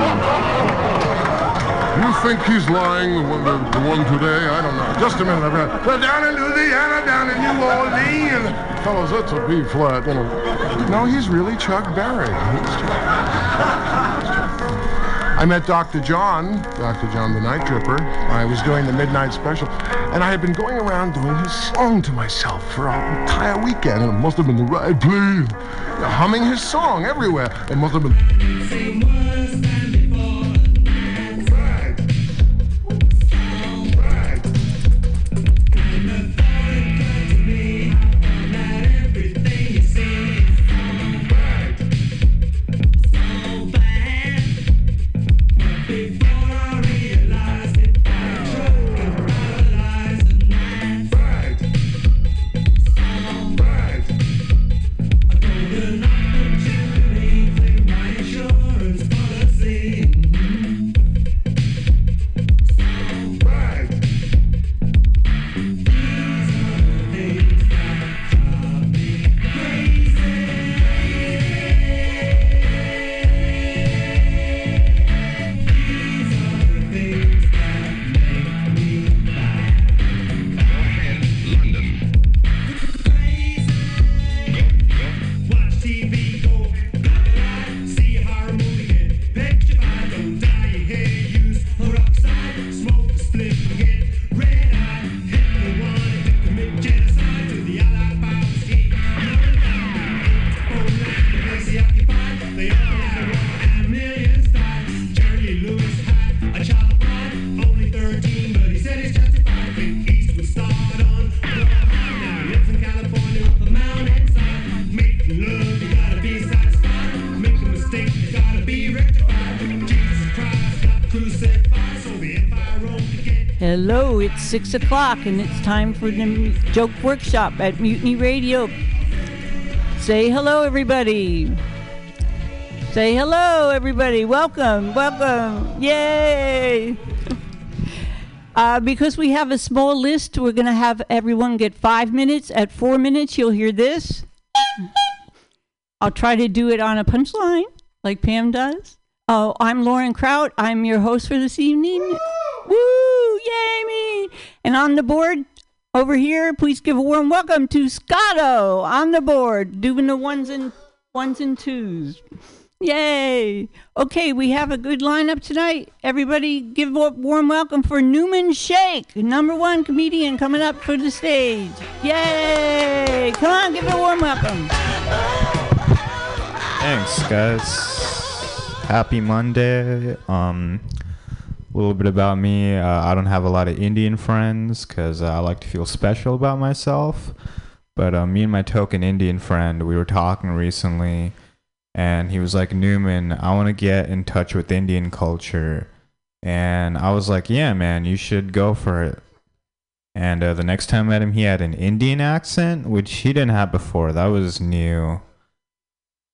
You think he's lying, the one, the, the one today? I don't know. Just a minute, I've got. So down in Louisiana, down in New Orleans. Fellas, that's a B flat, you know. No, he's really Chuck Berry. I met Dr. John, Dr. John the Night Tripper. I was doing the midnight special, and I had been going around doing his song to myself for an entire weekend. And it must have been the right place. Humming his song everywhere. It must have been.
It's six o'clock and it's time for the joke workshop at Mutiny Radio. Say hello, everybody. Say hello, everybody. Welcome, welcome. Yay! Uh, because we have a small list, we're going to have everyone get five minutes. At four minutes, you'll hear this. I'll try to do it on a punchline like Pam does. Oh, I'm Lauren Kraut. I'm your host for this evening. Woo! Me! And on the board over here, please give a warm welcome to Scotto on the board, doing the ones and ones and twos. Yay! Okay, we have a good lineup tonight. Everybody, give a warm welcome for Newman Shake, number one comedian coming up for the stage. Yay! Come on, give it a warm welcome.
Thanks, guys. Happy Monday. Um, a little bit about me. Uh, I don't have a lot of Indian friends because uh, I like to feel special about myself. But uh, me and my token Indian friend, we were talking recently, and he was like, Newman, I want to get in touch with Indian culture. And I was like, yeah, man, you should go for it. And uh, the next time I met him, he had an Indian accent, which he didn't have before. That was new.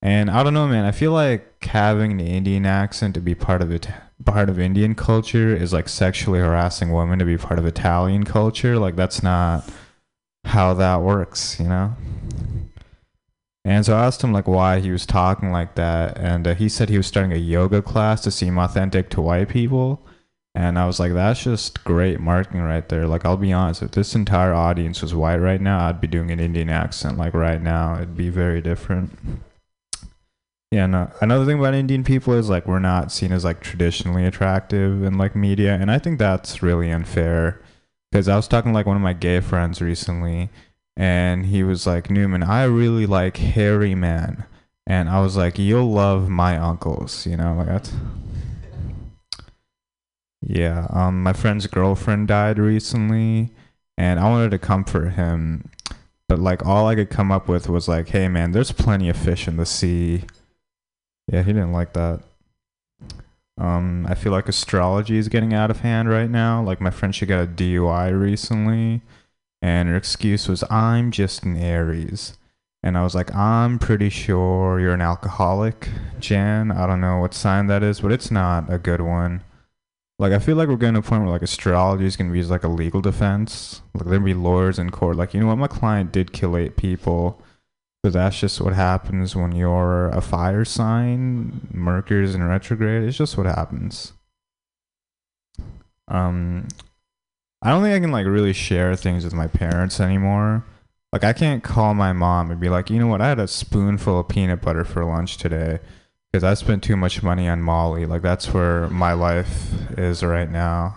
And I don't know, man. I feel like having an Indian accent to be part of it, part of Indian culture, is like sexually harassing women to be part of Italian culture. Like that's not how that works, you know. And so I asked him like why he was talking like that, and uh, he said he was starting a yoga class to seem authentic to white people. And I was like, that's just great marketing right there. Like, I'll be honest, if this entire audience was white right now, I'd be doing an Indian accent like right now. It'd be very different. Yeah, no. Another thing about Indian people is like we're not seen as like traditionally attractive in like media, and I think that's really unfair. Because I was talking to, like one of my gay friends recently, and he was like, "Newman, I really like hairy men," and I was like, "You'll love my uncles," you know, like that's. Yeah, um, my friend's girlfriend died recently, and I wanted to comfort him, but like all I could come up with was like, "Hey, man, there's plenty of fish in the sea." Yeah, he didn't like that. Um, I feel like astrology is getting out of hand right now. Like my friend, she got a DUI recently, and her excuse was, "I'm just an Aries," and I was like, "I'm pretty sure you're an alcoholic, Jan. I don't know what sign that is, but it's not a good one." Like I feel like we're getting to a point where like astrology is gonna be used like a legal defense. Like there'll be lawyers in court. Like you know what, my client did kill eight people. Because that's just what happens when you're a fire sign. Mercury's in retrograde. It's just what happens. Um, I don't think I can like really share things with my parents anymore. Like I can't call my mom and be like, you know what, I had a spoonful of peanut butter for lunch today because I spent too much money on Molly. Like that's where my life is right now.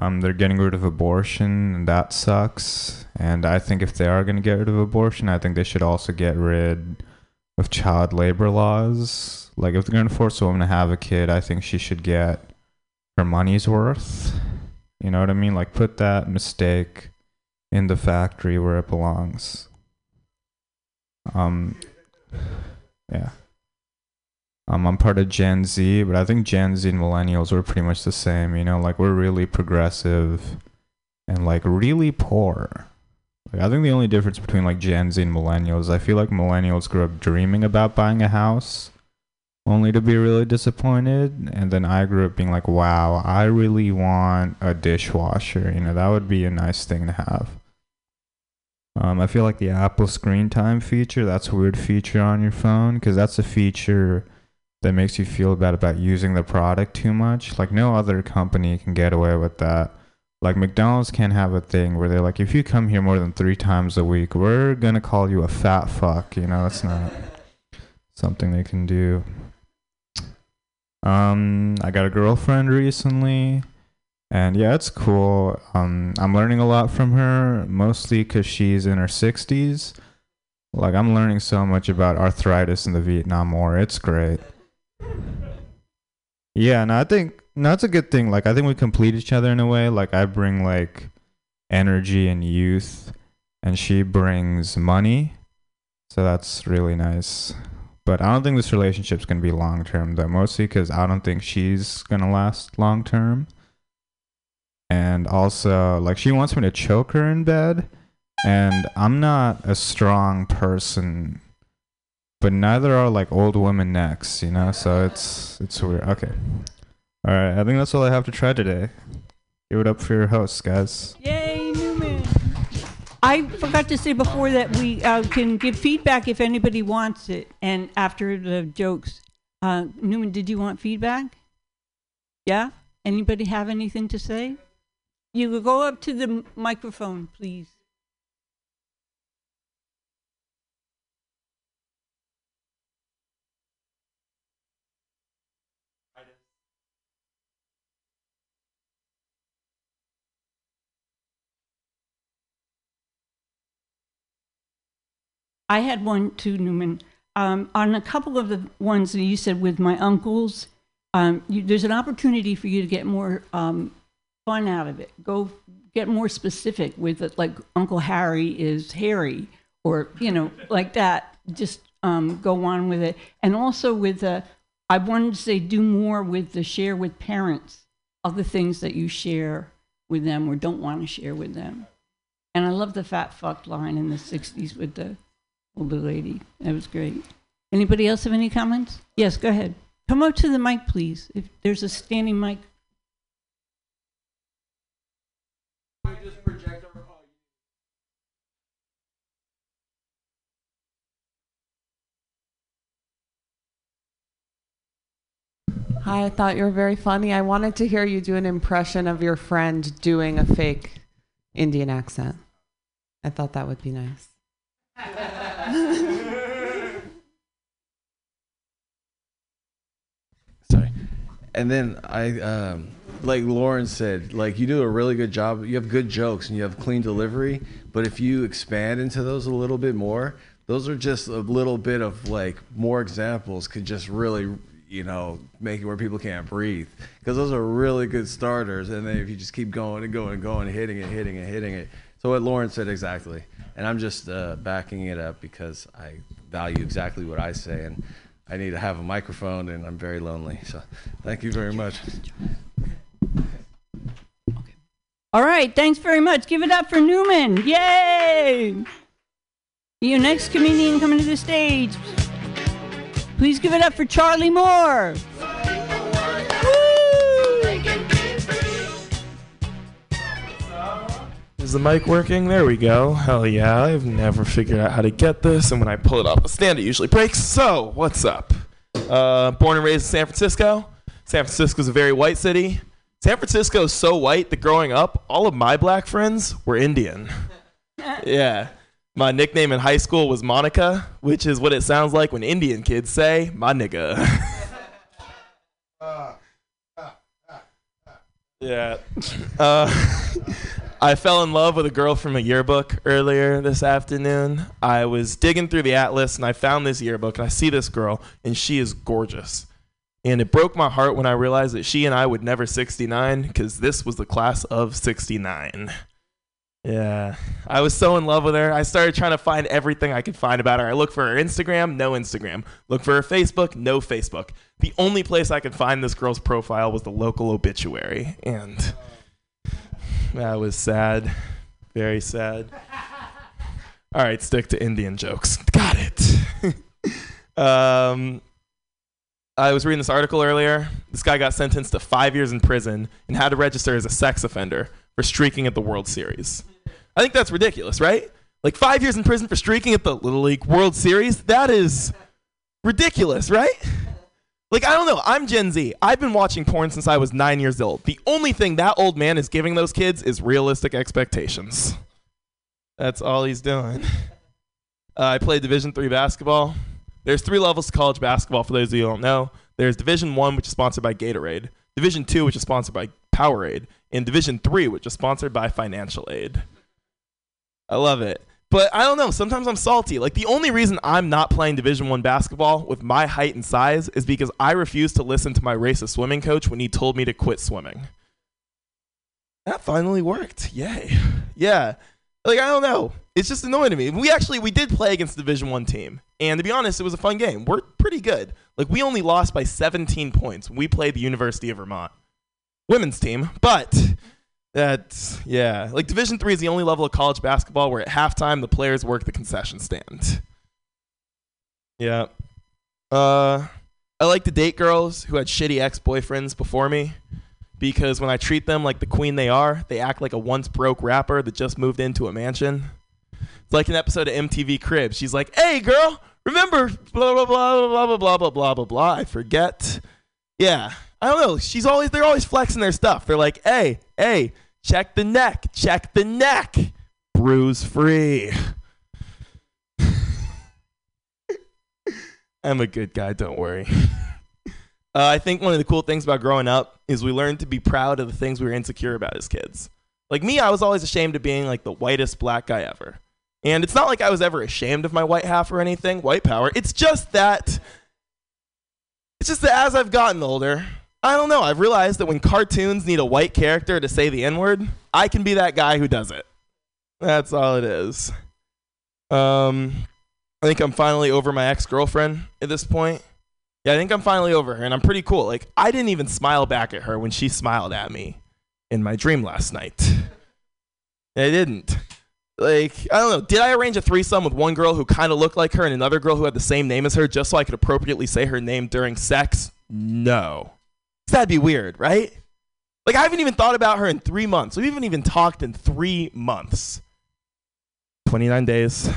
Um, they're getting rid of abortion, and that sucks. And I think if they are going to get rid of abortion, I think they should also get rid of child labor laws. Like if they're going to force a woman to have a kid, I think she should get her money's worth. You know what I mean? Like put that mistake in the factory where it belongs. Um, yeah. Um, I'm part of Gen Z, but I think Gen Z and millennials are pretty much the same. You know, like we're really progressive and like really poor. Like I think the only difference between like Gen Z and millennials, I feel like millennials grew up dreaming about buying a house, only to be really disappointed, and then I grew up being like, wow, I really want a dishwasher. You know, that would be a nice thing to have. Um, I feel like the Apple Screen Time feature, that's a weird feature on your phone because that's a feature that makes you feel bad about using the product too much. Like no other company can get away with that. Like McDonald's can't have a thing where they're like, if you come here more than three times a week, we're gonna call you a fat fuck. You know, that's not something they can do. Um, I got a girlfriend recently, and yeah, it's cool. Um, I'm learning a lot from her, mostly because she's in her 60s. Like I'm learning so much about arthritis in the Vietnam War. It's great. Yeah, and I think no, it's a good thing. Like I think we complete each other in a way. Like I bring like energy and youth, and she brings money. So that's really nice. But I don't think this relationship's gonna be long term though. Mostly because I don't think she's gonna last long term. And also, like she wants me to choke her in bed, and I'm not a strong person but neither are like old women necks, you know. So it's it's weird. Okay, all right. I think that's all I have to try today. Give it up for your hosts, guys.
Yay, Newman! I forgot to say before that we uh, can give feedback if anybody wants it, and after the jokes. Uh, Newman, did you want feedback? Yeah. Anybody have anything to say? You go up to the microphone, please. I had one too, Newman. Um, on a couple of the ones that you said with my uncles, um, you, there's an opportunity for you to get more um, fun out of it. Go get more specific with it, like Uncle Harry is Harry, or you know, like that. Just um, go on with it, and also with the. I wanted to say do more with the share with parents of the things that you share with them or don't want to share with them. And I love the fat fuck line in the '60s with the older lady. That was great. Anybody else have any comments? Yes, go ahead. Come up to the mic, please. If there's a standing mic.
Hi, I thought you were very funny. I wanted to hear you do an impression of your friend doing a fake Indian accent. I thought that would be nice.
Sorry. And then I, um, like Lauren said, like you do a really good job. You have good jokes and you have clean delivery. But if you expand into those a little bit more, those are just a little bit of like more examples could just really, you know, make it where people can't breathe. Because those are really good starters. And then if you just keep going and going and going, hitting it, hitting it, hitting it. So what Lauren said exactly. And I'm just uh, backing it up because I value exactly what I say. And I need to have a microphone and I'm very lonely. So thank you very much.
All right, thanks very much. Give it up for Newman. Yay! Your next comedian coming to the stage. Please give it up for Charlie Moore.
Is the mic working? There we go. Hell yeah. I've never figured out how to get this, and when I pull it off the stand, it usually breaks. So, what's up? Uh, born and raised in San Francisco. San Francisco's a very white city. San Francisco is so white that growing up, all of my black friends were Indian. yeah. My nickname in high school was Monica, which is what it sounds like when Indian kids say, my nigga. yeah. Uh, I fell in love with a girl from a yearbook earlier this afternoon. I was digging through the atlas and I found this yearbook and I see this girl and she is gorgeous. And it broke my heart when I realized that she and I would never 69 because this was the class of 69. Yeah, I was so in love with her. I started trying to find everything I could find about her. I looked for her Instagram, no Instagram. Look for her Facebook, no Facebook. The only place I could find this girl's profile was the local obituary. And that was sad. Very sad. All right, stick to Indian jokes. Got it. um, I was reading this article earlier. This guy got sentenced to five years in prison and had to register as a sex offender for streaking at the World Series. I think that's ridiculous, right? Like five years in prison for streaking at the Little League World Series? That is ridiculous, right? Like, I don't know. I'm Gen Z. I've been watching porn since I was nine years old. The only thing that old man is giving those kids is realistic expectations. That's all he's doing. Uh, I played Division three basketball. There's three levels to college basketball. For those of you who don't know, there's Division one, which is sponsored by Gatorade. Division two, which is sponsored by Powerade, and Division three, which is sponsored by Financial Aid. I love it. But I don't know. Sometimes I'm salty. Like the only reason I'm not playing Division One basketball with my height and size is because I refused to listen to my racist swimming coach when he told me to quit swimming. That finally worked. Yay. Yeah. Like I don't know. It's just annoying to me. We actually we did play against the Division One team, and to be honest, it was a fun game. We're pretty good. Like we only lost by 17 points. when We played the University of Vermont women's team, but that's yeah. Like Division Three is the only level of college basketball where at halftime the players work the concession stand. Yeah. Uh, I like to date girls who had shitty ex-boyfriends before me because when I treat them like the queen they are, they act like a once broke rapper that just moved into a mansion. It's like an episode of MTV Cribs. She's like, "Hey, girl, remember blah blah blah blah blah blah blah blah blah blah." I forget. Yeah, I don't know. She's always they're always flexing their stuff. They're like, "Hey, hey, check the neck, check the neck, bruise free." I'm a good guy. Don't worry. Uh, I think one of the cool things about growing up is we learned to be proud of the things we were insecure about as kids. Like me, I was always ashamed of being like the whitest black guy ever. And it's not like I was ever ashamed of my white half or anything, white power. It's just that it's just that as I've gotten older, I don't know, I've realized that when cartoons need a white character to say the N-word, I can be that guy who does it. That's all it is. Um I think I'm finally over my ex-girlfriend at this point. Yeah, I think I'm finally over her, and I'm pretty cool. Like, I didn't even smile back at her when she smiled at me in my dream last night. I didn't. Like, I don't know. Did I arrange a threesome with one girl who kind of looked like her and another girl who had the same name as her just so I could appropriately say her name during sex? No. That'd be weird, right? Like, I haven't even thought about her in three months. We haven't even talked in three months. 29 days. I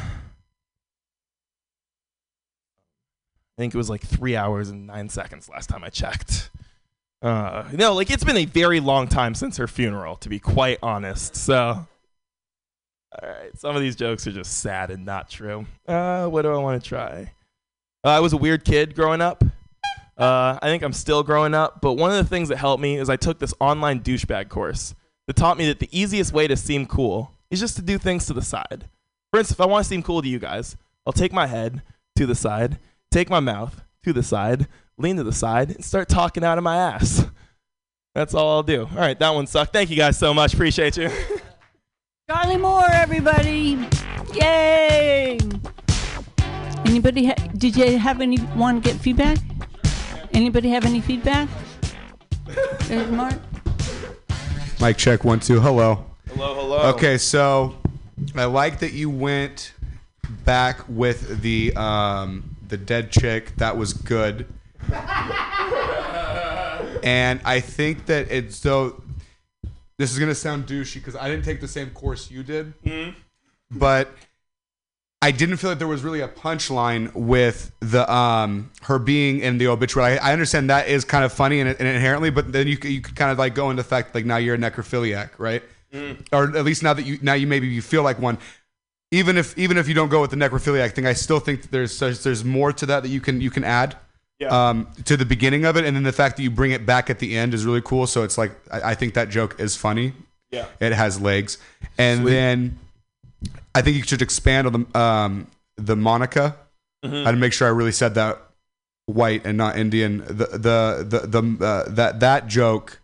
think it was like three hours and nine seconds last time I checked. Uh, no, like it's been a very long time since her funeral, to be quite honest. So, all right, some of these jokes are just sad and not true. Uh, what do I want to try? Uh, I was a weird kid growing up. Uh, I think I'm still growing up, but one of the things that helped me is I took this online douchebag course that taught me that the easiest way to seem cool is just to do things to the side. For instance, if I want to seem cool to you guys, I'll take my head to the side, take my mouth to the side, lean to the side, and start talking out of my ass. That's all I'll do. All right, that one sucked. Thank you guys so much. Appreciate you.
Charlie Moore, everybody! Yay! Anybody? Ha- did you have anyone get feedback? Anybody have any feedback? There's Mark.
Mic check one two. Hello.
Hello, hello.
Okay, so I like that you went back with the um, the dead chick. That was good. and I think that it's so. This is gonna sound douchey because I didn't take the same course you did,
Mhm.
but I didn't feel like there was really a punchline with the um her being in the obituary. I, I understand that is kind of funny and, and inherently, but then you could- you could kind of like go into the fact like now you're a necrophiliac, right? Or at least now that you now you maybe you feel like one. Even if even if you don't go with the necrophiliac thing, I still think that there's there's, more to that that you can you can add. Um, to the beginning of it, and then the fact that you bring it back at the end is really cool. So it's like I, I think that joke is funny.
Yeah.
it has legs, and then I think you should expand on the um, the Monica.
Mhm.
I'd make sure I really said that white and not Indian. The the the, the uh, that that joke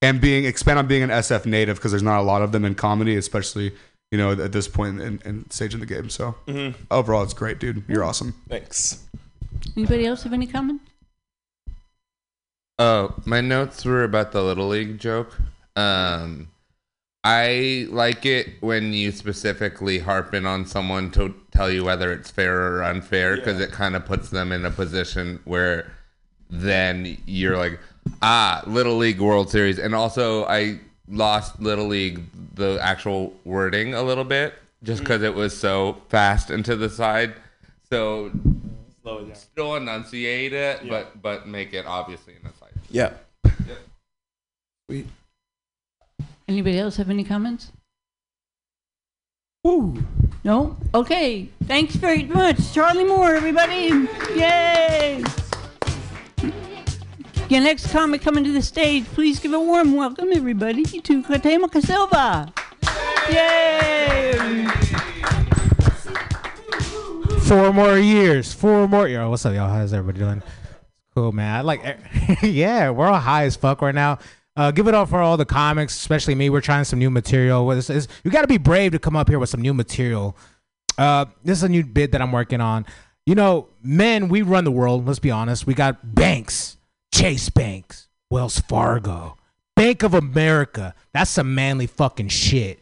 and being expand on being an SF native because there's not a lot of them in comedy, especially you know at this point in, in stage in the game. So
Mhm.
overall, it's great, dude. You're awesome.
Thanks.
Anybody else have any comment?
Oh, my notes were about the little league joke. Um, I like it when you specifically harp in on someone to tell you whether it's fair or unfair because it kind of puts them in a position where then you're like, ah, little league World Series, and also I lost little league the actual wording a little bit just because it was so fast and to the side. So
Slow it down.
still enunciate it, but but make it obviously in the side.
Yeah.
Sweet.
Anybody else have any comments? Ooh. No? Okay. Thanks very much. Charlie Moore, everybody. Yay! Your next comic coming to the stage, please give a warm welcome, everybody, to Cuauhtémoc Silva. Yay!
Four more years. Four more. Yo, what's up, y'all? How's everybody doing? Cool, man. I like. yeah, we're all high as fuck right now. Uh, give it up for all the comics, especially me. We're trying some new material. Is- is- you got to be brave to come up here with some new material. Uh, this is a new bit that I'm working on. You know, men, we run the world. Let's be honest. We got banks, Chase Banks, Wells Fargo, Bank of America. That's some manly fucking shit.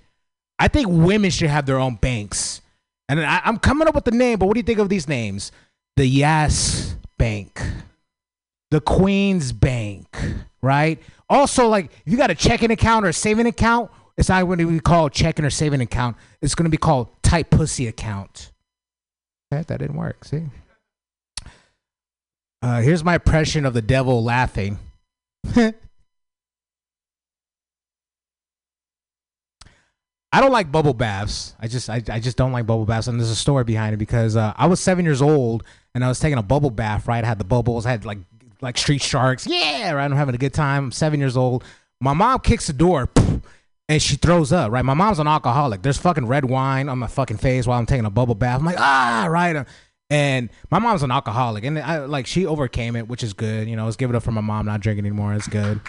I think women should have their own banks. And I, I'm coming up with the name, but what do you think of these names? The Yes Bank, the Queen's Bank, right? Also, like if you got a checking account or a saving account, it's not going to be called checking or saving account. It's going to be called tight pussy account. Okay, that didn't work. See. Uh, here's my impression of the devil laughing. I don't like bubble baths. I just I, I just don't like bubble baths, and there's a story behind it because uh, I was seven years old and I was taking a bubble bath. Right, I had the bubbles, I had like like street sharks. Yeah, right. I'm having a good time. I'm seven years old. My mom kicks the door, and she throws up. Right, my mom's an alcoholic. There's fucking red wine on my fucking face while I'm taking a bubble bath. I'm like ah right. And my mom's an alcoholic, and I like she overcame it, which is good. You know, let's give it up for my mom not drinking anymore. It's good.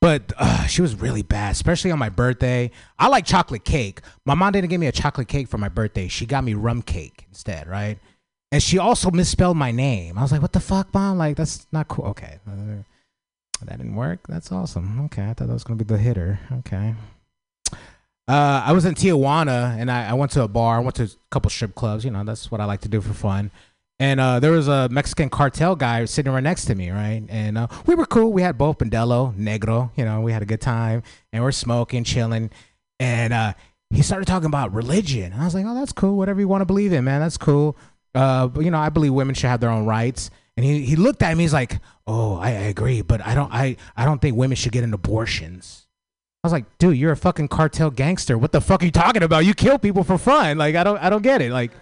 But uh, she was really bad, especially on my birthday. I like chocolate cake. My mom didn't give me a chocolate cake for my birthday. She got me rum cake instead, right? And she also misspelled my name. I was like, "What the fuck, mom? Like that's not cool." Okay, that didn't work. That's awesome. Okay, I thought that was gonna be the hitter. Okay. Uh, I was in Tijuana and I, I went to a bar. I went to a couple strip clubs. You know, that's what I like to do for fun. And uh, there was a Mexican cartel guy sitting right next to me, right? And uh, we were cool. We had both Pandelo, Negro. You know, we had a good time, and we're smoking, chilling. And uh, he started talking about religion. And I was like, "Oh, that's cool. Whatever you want to believe in, man, that's cool." Uh, you know, I believe women should have their own rights. And he, he looked at me. He's like, "Oh, I, I agree, but I don't I I don't think women should get an abortions." I was like, "Dude, you're a fucking cartel gangster. What the fuck are you talking about? You kill people for fun. Like, I don't I don't get it. Like,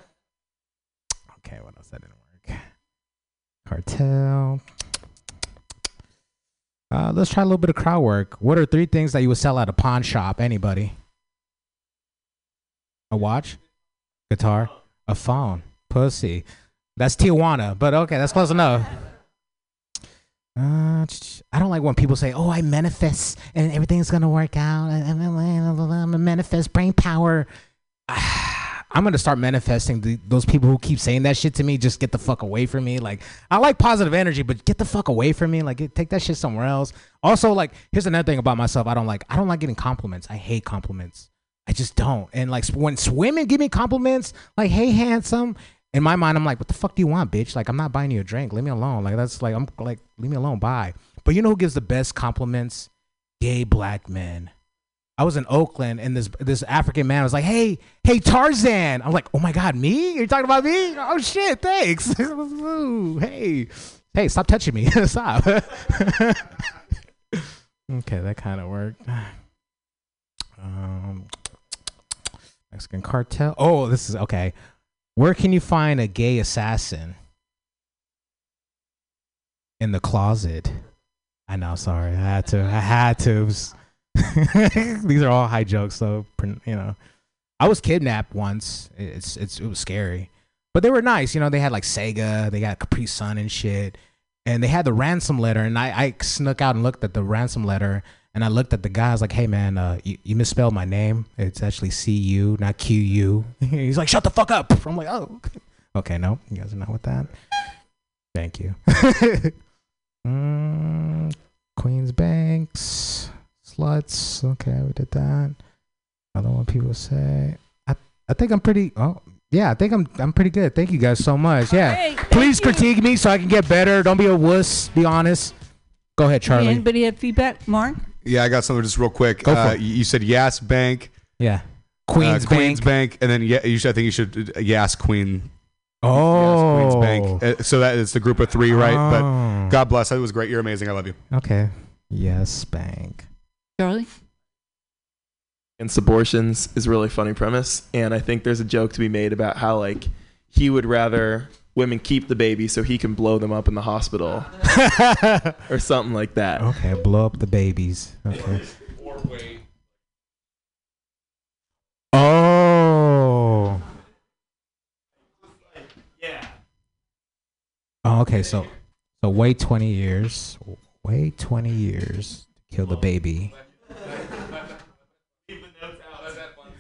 okay, what else that didn't work? Cartel. Uh, let's try a little bit of crowd work. What are three things that you would sell at a pawn shop? Anybody? A watch, guitar, a phone, pussy. That's Tijuana, but okay, that's close enough. Uh, I don't like when people say, "Oh, I manifest and everything's gonna work out." I'm a manifest brain power. I'm gonna start manifesting the, those people who keep saying that shit to me. Just get the fuck away from me. Like I like positive energy, but get the fuck away from me. Like take that shit somewhere else. Also, like here's another thing about myself. I don't like. I don't like getting compliments. I hate compliments. I just don't. And like when women give me compliments, like "Hey, handsome," in my mind, I'm like, "What the fuck do you want, bitch? Like I'm not buying you a drink. Leave me alone. Like that's like I'm like leave me alone. Bye." But you know who gives the best compliments? Gay black men. I was in Oakland, and this this African man was like, "Hey, hey, Tarzan!" I'm like, "Oh my God, me? You're talking about me? Oh shit, thanks. Ooh, hey, hey, stop touching me. stop." okay, that kind of worked. Um, Mexican cartel. Oh, this is okay. Where can you find a gay assassin? In the closet. I know. Sorry, I had to. I had to. These are all high jokes, though. You know, I was kidnapped once. It's it's it was scary, but they were nice. You know, they had like Sega, they got Capri Sun and shit, and they had the ransom letter. And I I snuck out and looked at the ransom letter, and I looked at the guy. I was like, "Hey man, uh, you, you misspelled my name. It's actually C U, not Q U." He's like, "Shut the fuck up." I'm like, "Oh, okay, okay no, you guys are not with that." Thank you. mm, Queens Banks, sluts. Okay, we did that. I don't want people to say. I I think I'm pretty. Oh yeah, I think I'm I'm pretty good. Thank you guys so much. Yeah,
thank
please
you.
critique me so I can get better. Don't be a wuss. Be honest. Go ahead, Charlie.
Anybody have feedback, Mark?
Yeah, I got something just real quick.
Go for
uh,
it.
You you said Yas Bank.
Yeah.
uh,
Queens
Queens Bank, and then yeah, you should, I think you should uh, Yas Queen.
Oh.
Yas Queens Bank. Uh, so that is the group of three, right?
Oh.
But God bless. That was great. You're amazing. I love you.
Okay. Yes, bank.
Charlie?
against abortions is a really funny premise and i think there's a joke to be made about how like he would rather women keep the baby so he can blow them up in the hospital or something like that
Okay, blow up the babies. Okay. Oh.
Yeah.
Oh, okay. So, so wait twenty years. Wait twenty years to kill the baby.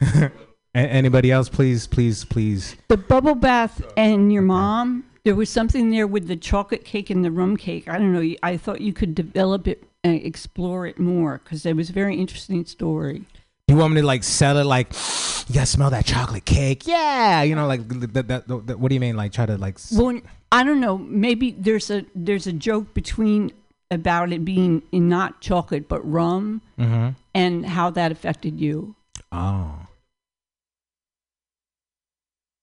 A- Anybody else? Please, please, please.
The bubble bath and your mom, there was something there with the chocolate cake and the rum cake. I don't know. I thought you could develop it and explore it more because it was a very interesting story.
You want me to like sell it like, you gotta smell that chocolate cake? Yeah, you know, like that. that, that what do you mean? Like try to like. s-
Well, I don't know. Maybe there's a there's a joke between about it being in not chocolate but rum
Mhm.
and how that affected you.
Oh.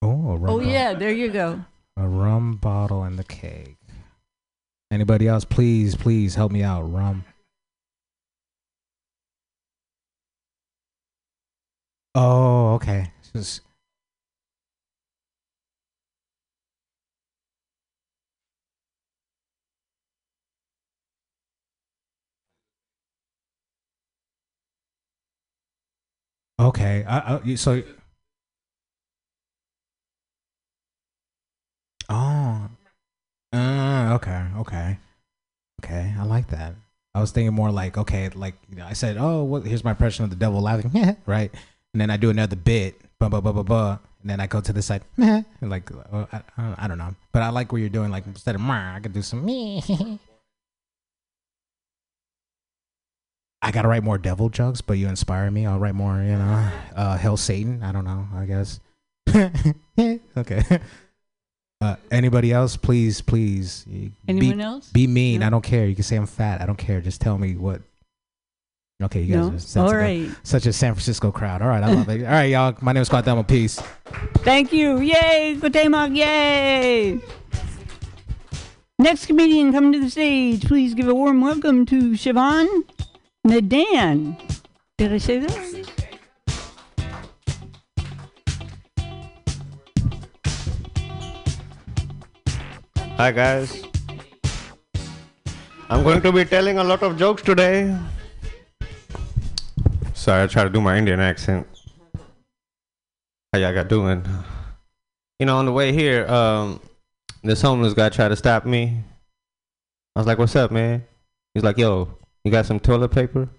Oh, a rum
Oh
bottle.
yeah, there you go.
A rum bottle and the cake. Anybody else? Please, please help me out. Rum. Oh, okay. Just- Okay. I, I, so. Uh, okay. Okay. Okay. I like that. I was thinking more like, okay, like you know, I said, oh, what, here's my impression of the devil laughing, right? And then I do another bit, blah blah blah blah blah, and then I go to the side, and like, uh, I, I, don't know, but I like what you're doing. Like instead of "Meh," I could do some me. I gotta write more devil jokes, but you inspire me. I'll write more, you know, uh, hell Satan. I don't know. I guess. okay. Uh, anybody else? Please, please.
Anyone
be,
else?
Be mean.
No?
I don't care. You can say I'm fat. I don't care. Just tell me what. Okay, you guys
No?
are.
All right.
Such a San Francisco crowd. All right, I love it. All right, y'all. My name is Scott Thelma. Peace.
Thank you. Yay, Cuauhtémoc, yay. Next comedian coming to the stage. Please give a warm welcome to Siobhan Nadan. Did I say that?
Hi guys. I'm going to be telling a lot of jokes today. Sorry, I try to do my Indian accent. How y'all got doing? You know, on the way here, um, this homeless guy tried to stop me. I was like, "What's up, man?" He's like, "Yo, you got some toilet paper?"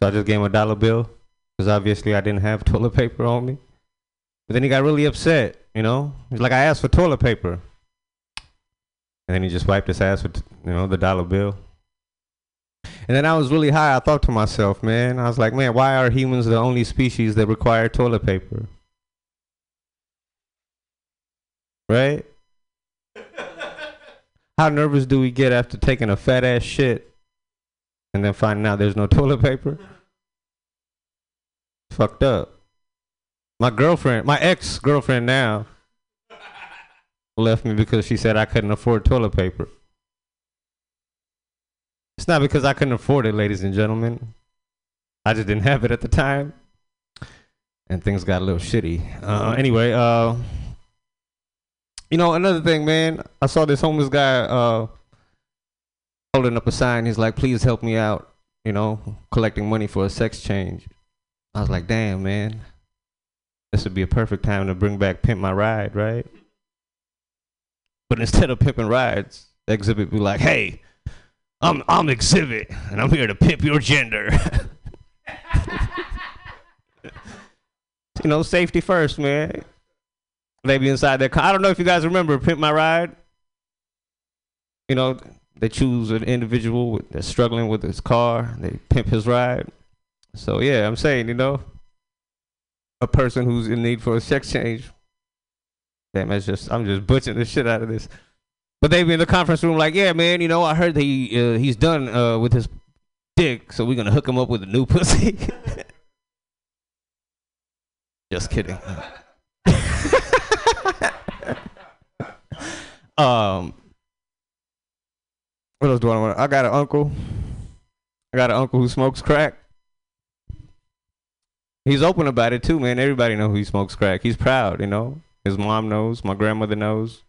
So I just gave him a dollar bill because obviously I didn't have toilet paper on me. But then he got really upset, you know. He's like, I asked for toilet paper. And then he just wiped his ass with, you know, the dollar bill. And then I was really high. I thought to myself, man, I was like, man, why are humans the only species that require toilet paper? Right? How nervous do we get after taking a fat ass shit and then finding out there's no toilet paper? Fucked up. My girlfriend, my ex girlfriend now, left me because she said I couldn't afford toilet paper. It's not because I couldn't afford it, ladies and gentlemen. I just didn't have it at the time. And things got a little shitty. Uh, anyway, uh, you know, another thing, man, I saw this homeless guy uh, holding up a sign. He's like, please help me out, you know, collecting money for a sex change. I was like, damn, man, this would be a perfect time to bring back Pimp My Ride, right? But instead of pimping rides, Xzibit be like, hey, I'm, I'm Xzibit, and I'm here to pimp your gender. you know, safety first, man. They be inside their car. I don't know if you guys remember Pimp My Ride. You know, they choose an individual that's struggling with his car. They pimp his ride. So yeah, I'm saying, you know, a person who's in need for a sex change. Damn, that's just I'm just butchering the shit out of this. But they be in the conference room like, yeah, man, you know, I heard that he uh, he's done uh, with his dick, so we're gonna hook him up with a new pussy. just kidding. um, what else do I want? I got an uncle. I got an uncle who smokes crack. He's open about it too, man. Everybody know he smokes crack. He's proud, you know. His mom knows. My grandmother knows.